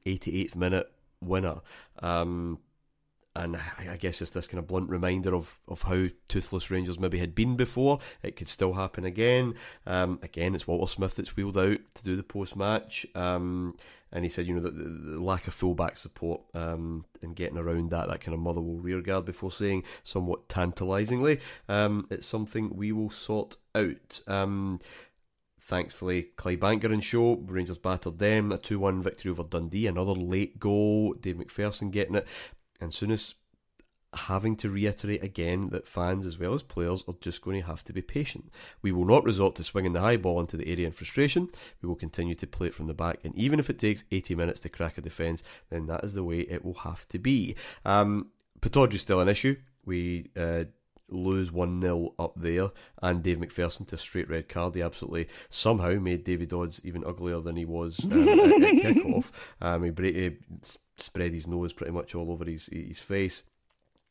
88th minute winner. Um, and I guess just this kind of blunt reminder of, of how toothless Rangers maybe had been before. It could still happen again. Um, again, it's Walter Smith that's wheeled out to do the post match. Um, and he said, you know, the, the, lack of fullback support um, and getting around that, that kind of Motherwell rearguard before saying somewhat tantalisingly, um, it's something we will sort out. Um, thankfully, Clydebank and show. Rangers battered them. A 2 1 victory over Dundee. Another late goal. Dave McPherson getting it. And Souness having to reiterate again that fans as well as players are just going to have to be patient. We will not resort to swinging the high ball into the area in frustration. We will continue to play it from the back, and even if it takes 80 minutes to crack a defence, then that is the way it will have to be. Um, is still an issue. We uh, lose 1 0 up there, and Dave McPherson to a straight red card. He absolutely somehow made David Dodds even uglier than he was um, at, at kick-off. Um, he, he spread his nose pretty much all over his, his face.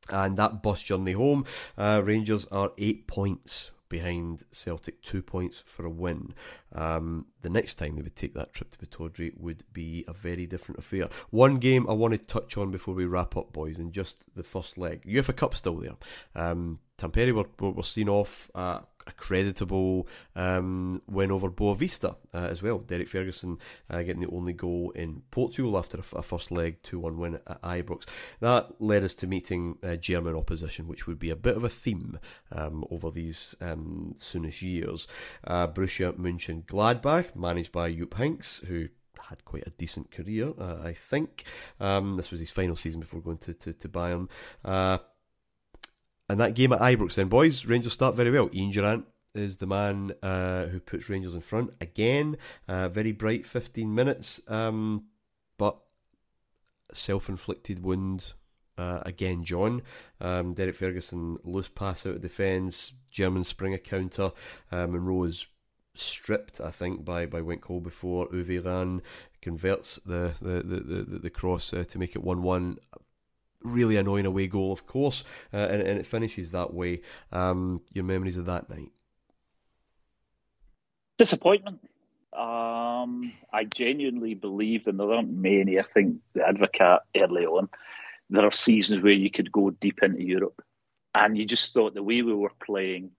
And that bus journey home, uh, Rangers are eight points behind Celtic, two points for a win. Um, the next time they would take that trip to Pittodrie would be a very different affair. One game I want to touch on before we wrap up, boys, and just the first leg. UEFA Cup still there. Um, Tampere were, were seen off uh, a creditable um, win over Boavista uh, as well. Derek Ferguson uh, getting the only goal in Portugal after a, a first leg 2 1 win at Ibrox. That led us to meeting uh, German opposition, which would be a bit of a theme um, over these um, Souness years. Uh, Borussia Mönchengladbach, managed by Jupp Heynckes, who had quite a decent career, uh, I think. Um, this was his final season before going to, to, to Bayern. And that game at Ibrox, then, boys, Rangers start very well. Ian Durrant is the man uh, who puts Rangers in front again. Uh, very bright 15 minutes, um, but self inflicted wound uh, again, John. Um, Derek Ferguson, loose pass out of defence, German spring a counter. Uh, Munro is stripped, I think, by, by Winkel before Uwe Rahn converts the, the, the, the, the cross uh, to make it 1 1 really annoying away goal, of course, uh, and, and, it finishes that way. Um, your memories of that night? Disappointment. Um, I genuinely believe, and there aren't many, I think, the advocate early on, there are seasons where you could go deep into Europe. And you just thought the way we were playing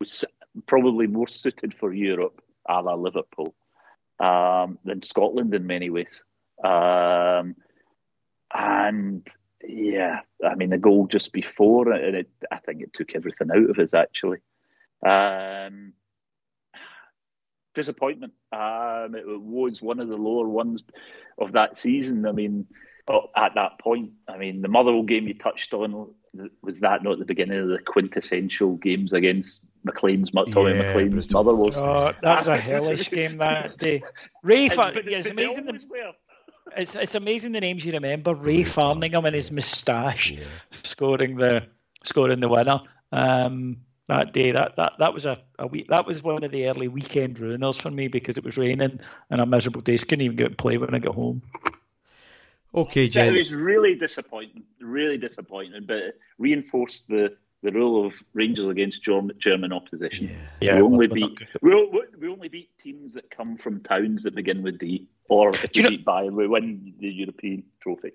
was probably more suited for Europe, a la Liverpool, um, than Scotland in many ways. Um, and yeah, I mean the goal just before, and it, I think it took everything out of us actually. Um, disappointment. Um, it was one of the lower ones of that season. I mean, at that point, I mean, the Motherwell game you touched on was that not the beginning of the quintessential games against McLean's, Tommy yeah, McLean's Motherwell? Oh, that was a hellish game that day. Ray, yeah, it's amazing. The, it's it's amazing the names you remember. Ray Farningham and his moustache yeah. scoring the scoring the winner. Um, that day, that that that was a, a week. That was one of the early weekend ruiners for me because it was raining and a miserable day. Couldn't even get to play when I got home. Okay, James. It was really disappointing, really disappointing, but it reinforced the the rule of Rangers against German opposition. Yeah, yeah we only beat we, we only beat teams that come from towns that begin with D, or if Do you beat Bayern, we win the European trophy.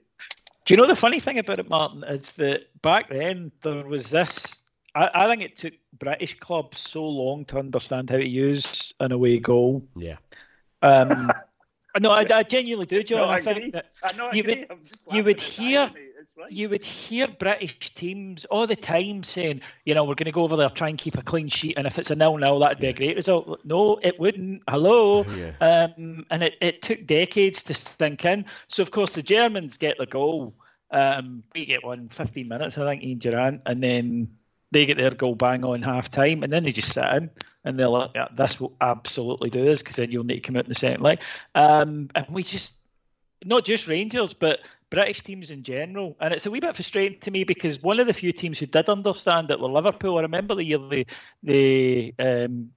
Do you know the funny thing about it, Martyn, is that back then there was this. I, I think it took British clubs so long to understand how to use an away goal. Yeah. Um, no, I, I genuinely do, John. No, I, I think that you would you would hear you would hear British teams all the time saying, you know, we're going to go over there, try and keep a clean sheet, and if it's a nil-nil, that'd be a great result. No, it wouldn't. Hello, yeah. um, and it, it took decades to sink in. So of course the Germans get the goal, Um, we get one 15 minutes, I think, Ian Durrant, and then they get their goal bang on half time, and then they just sit in and they're like, yeah, this will absolutely do this because then you'll need to come out in the second leg. Um, and we just, not just Rangers, but British teams in general. And it's a wee bit frustrating to me because one of the few teams who did understand it were Liverpool. I remember the year they, they um,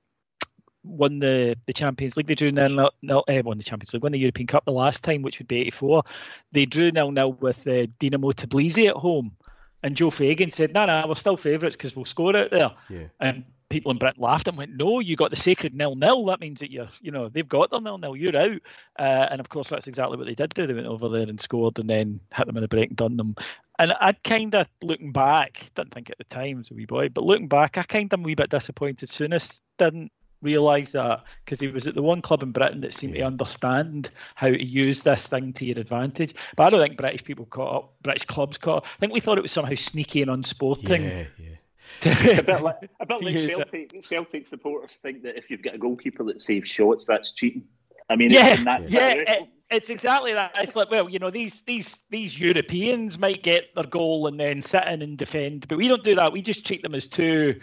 won the, the Champions League. They drew nil nil. Uh, won the Champions League. Won the European Cup the last time, which would be '84. They drew nil nil with uh, Dinamo Tbilisi at home, and Joe Fagan said, "No, no, we're still favourites because we'll score out there." Yeah. And people in Britain laughed and went, "No, you got the sacred nil nil. That means that you're, you know, they've got their nil nil. You're out." Uh, and of course, that's exactly what they did do. They went over there and scored, and then hit them in the break and done them. And I kind of looking back, didn't think at the time as a wee boy, but looking back, I kind of am a wee bit disappointed. Souness didn't realise that because he was at the one club in Britain that seemed to understand how to use this thing to your advantage. But I don't think British people caught up, British clubs caught up. I think we thought it was somehow sneaky and unsporting. Yeah, yeah. It's a bit like, a bit like Celtic. Celtic supporters think that if you've got a goalkeeper that saves shots, that's cheating. I mean, yeah, it's that yeah, it, it's exactly that. It's like, well, you know, these these these Europeans might get their goal and then sit in and defend, but we don't do that. We just treat them as two,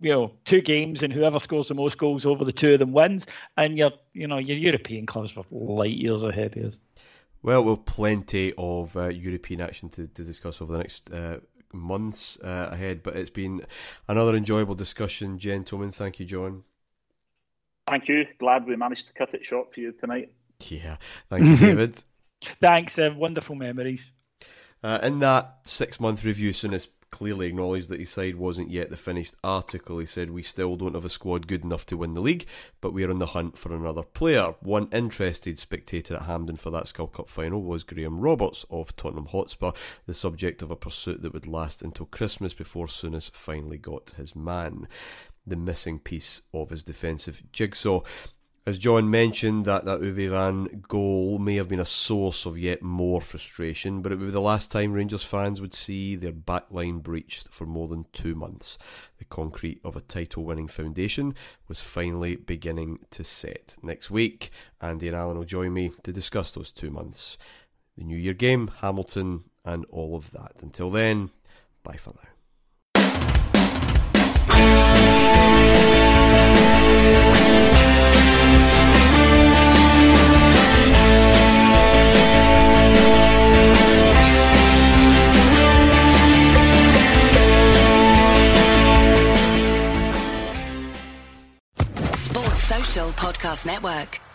you know, two games, and whoever scores the most goals over the two of them wins. And your, you know, your European clubs were light years ahead of us. Well, we'll plenty of uh, European action to, to discuss over the next uh, months uh, ahead. But it's been another enjoyable discussion, gentlemen. Thank you, John. Thank you. Glad we managed to cut it short for you tonight. Yeah. Thank you, David. Thanks. Uh, wonderful memories. Uh, in that six month review, Souness clearly acknowledged that his side wasn't yet the finished article. He said, We still don't have a squad good enough to win the league, but we're on the hunt for another player. One interested spectator at Hampden for that Skol Cup final was Graham Roberts of Tottenham Hotspur, the subject of a pursuit that would last until Christmas before Souness finally got his man. The missing piece of his defensive jigsaw. As John mentioned, that, that Uwe Rahn goal may have been a source of yet more frustration, but it would be the last time Rangers fans would see their backline breached for more than two months. The concrete of a title winning foundation was finally beginning to set. Next week, Andy and Alan will join me to discuss those two months. The New Year game, Hamilton, and all of that. Until then, bye for now. Podcast Network.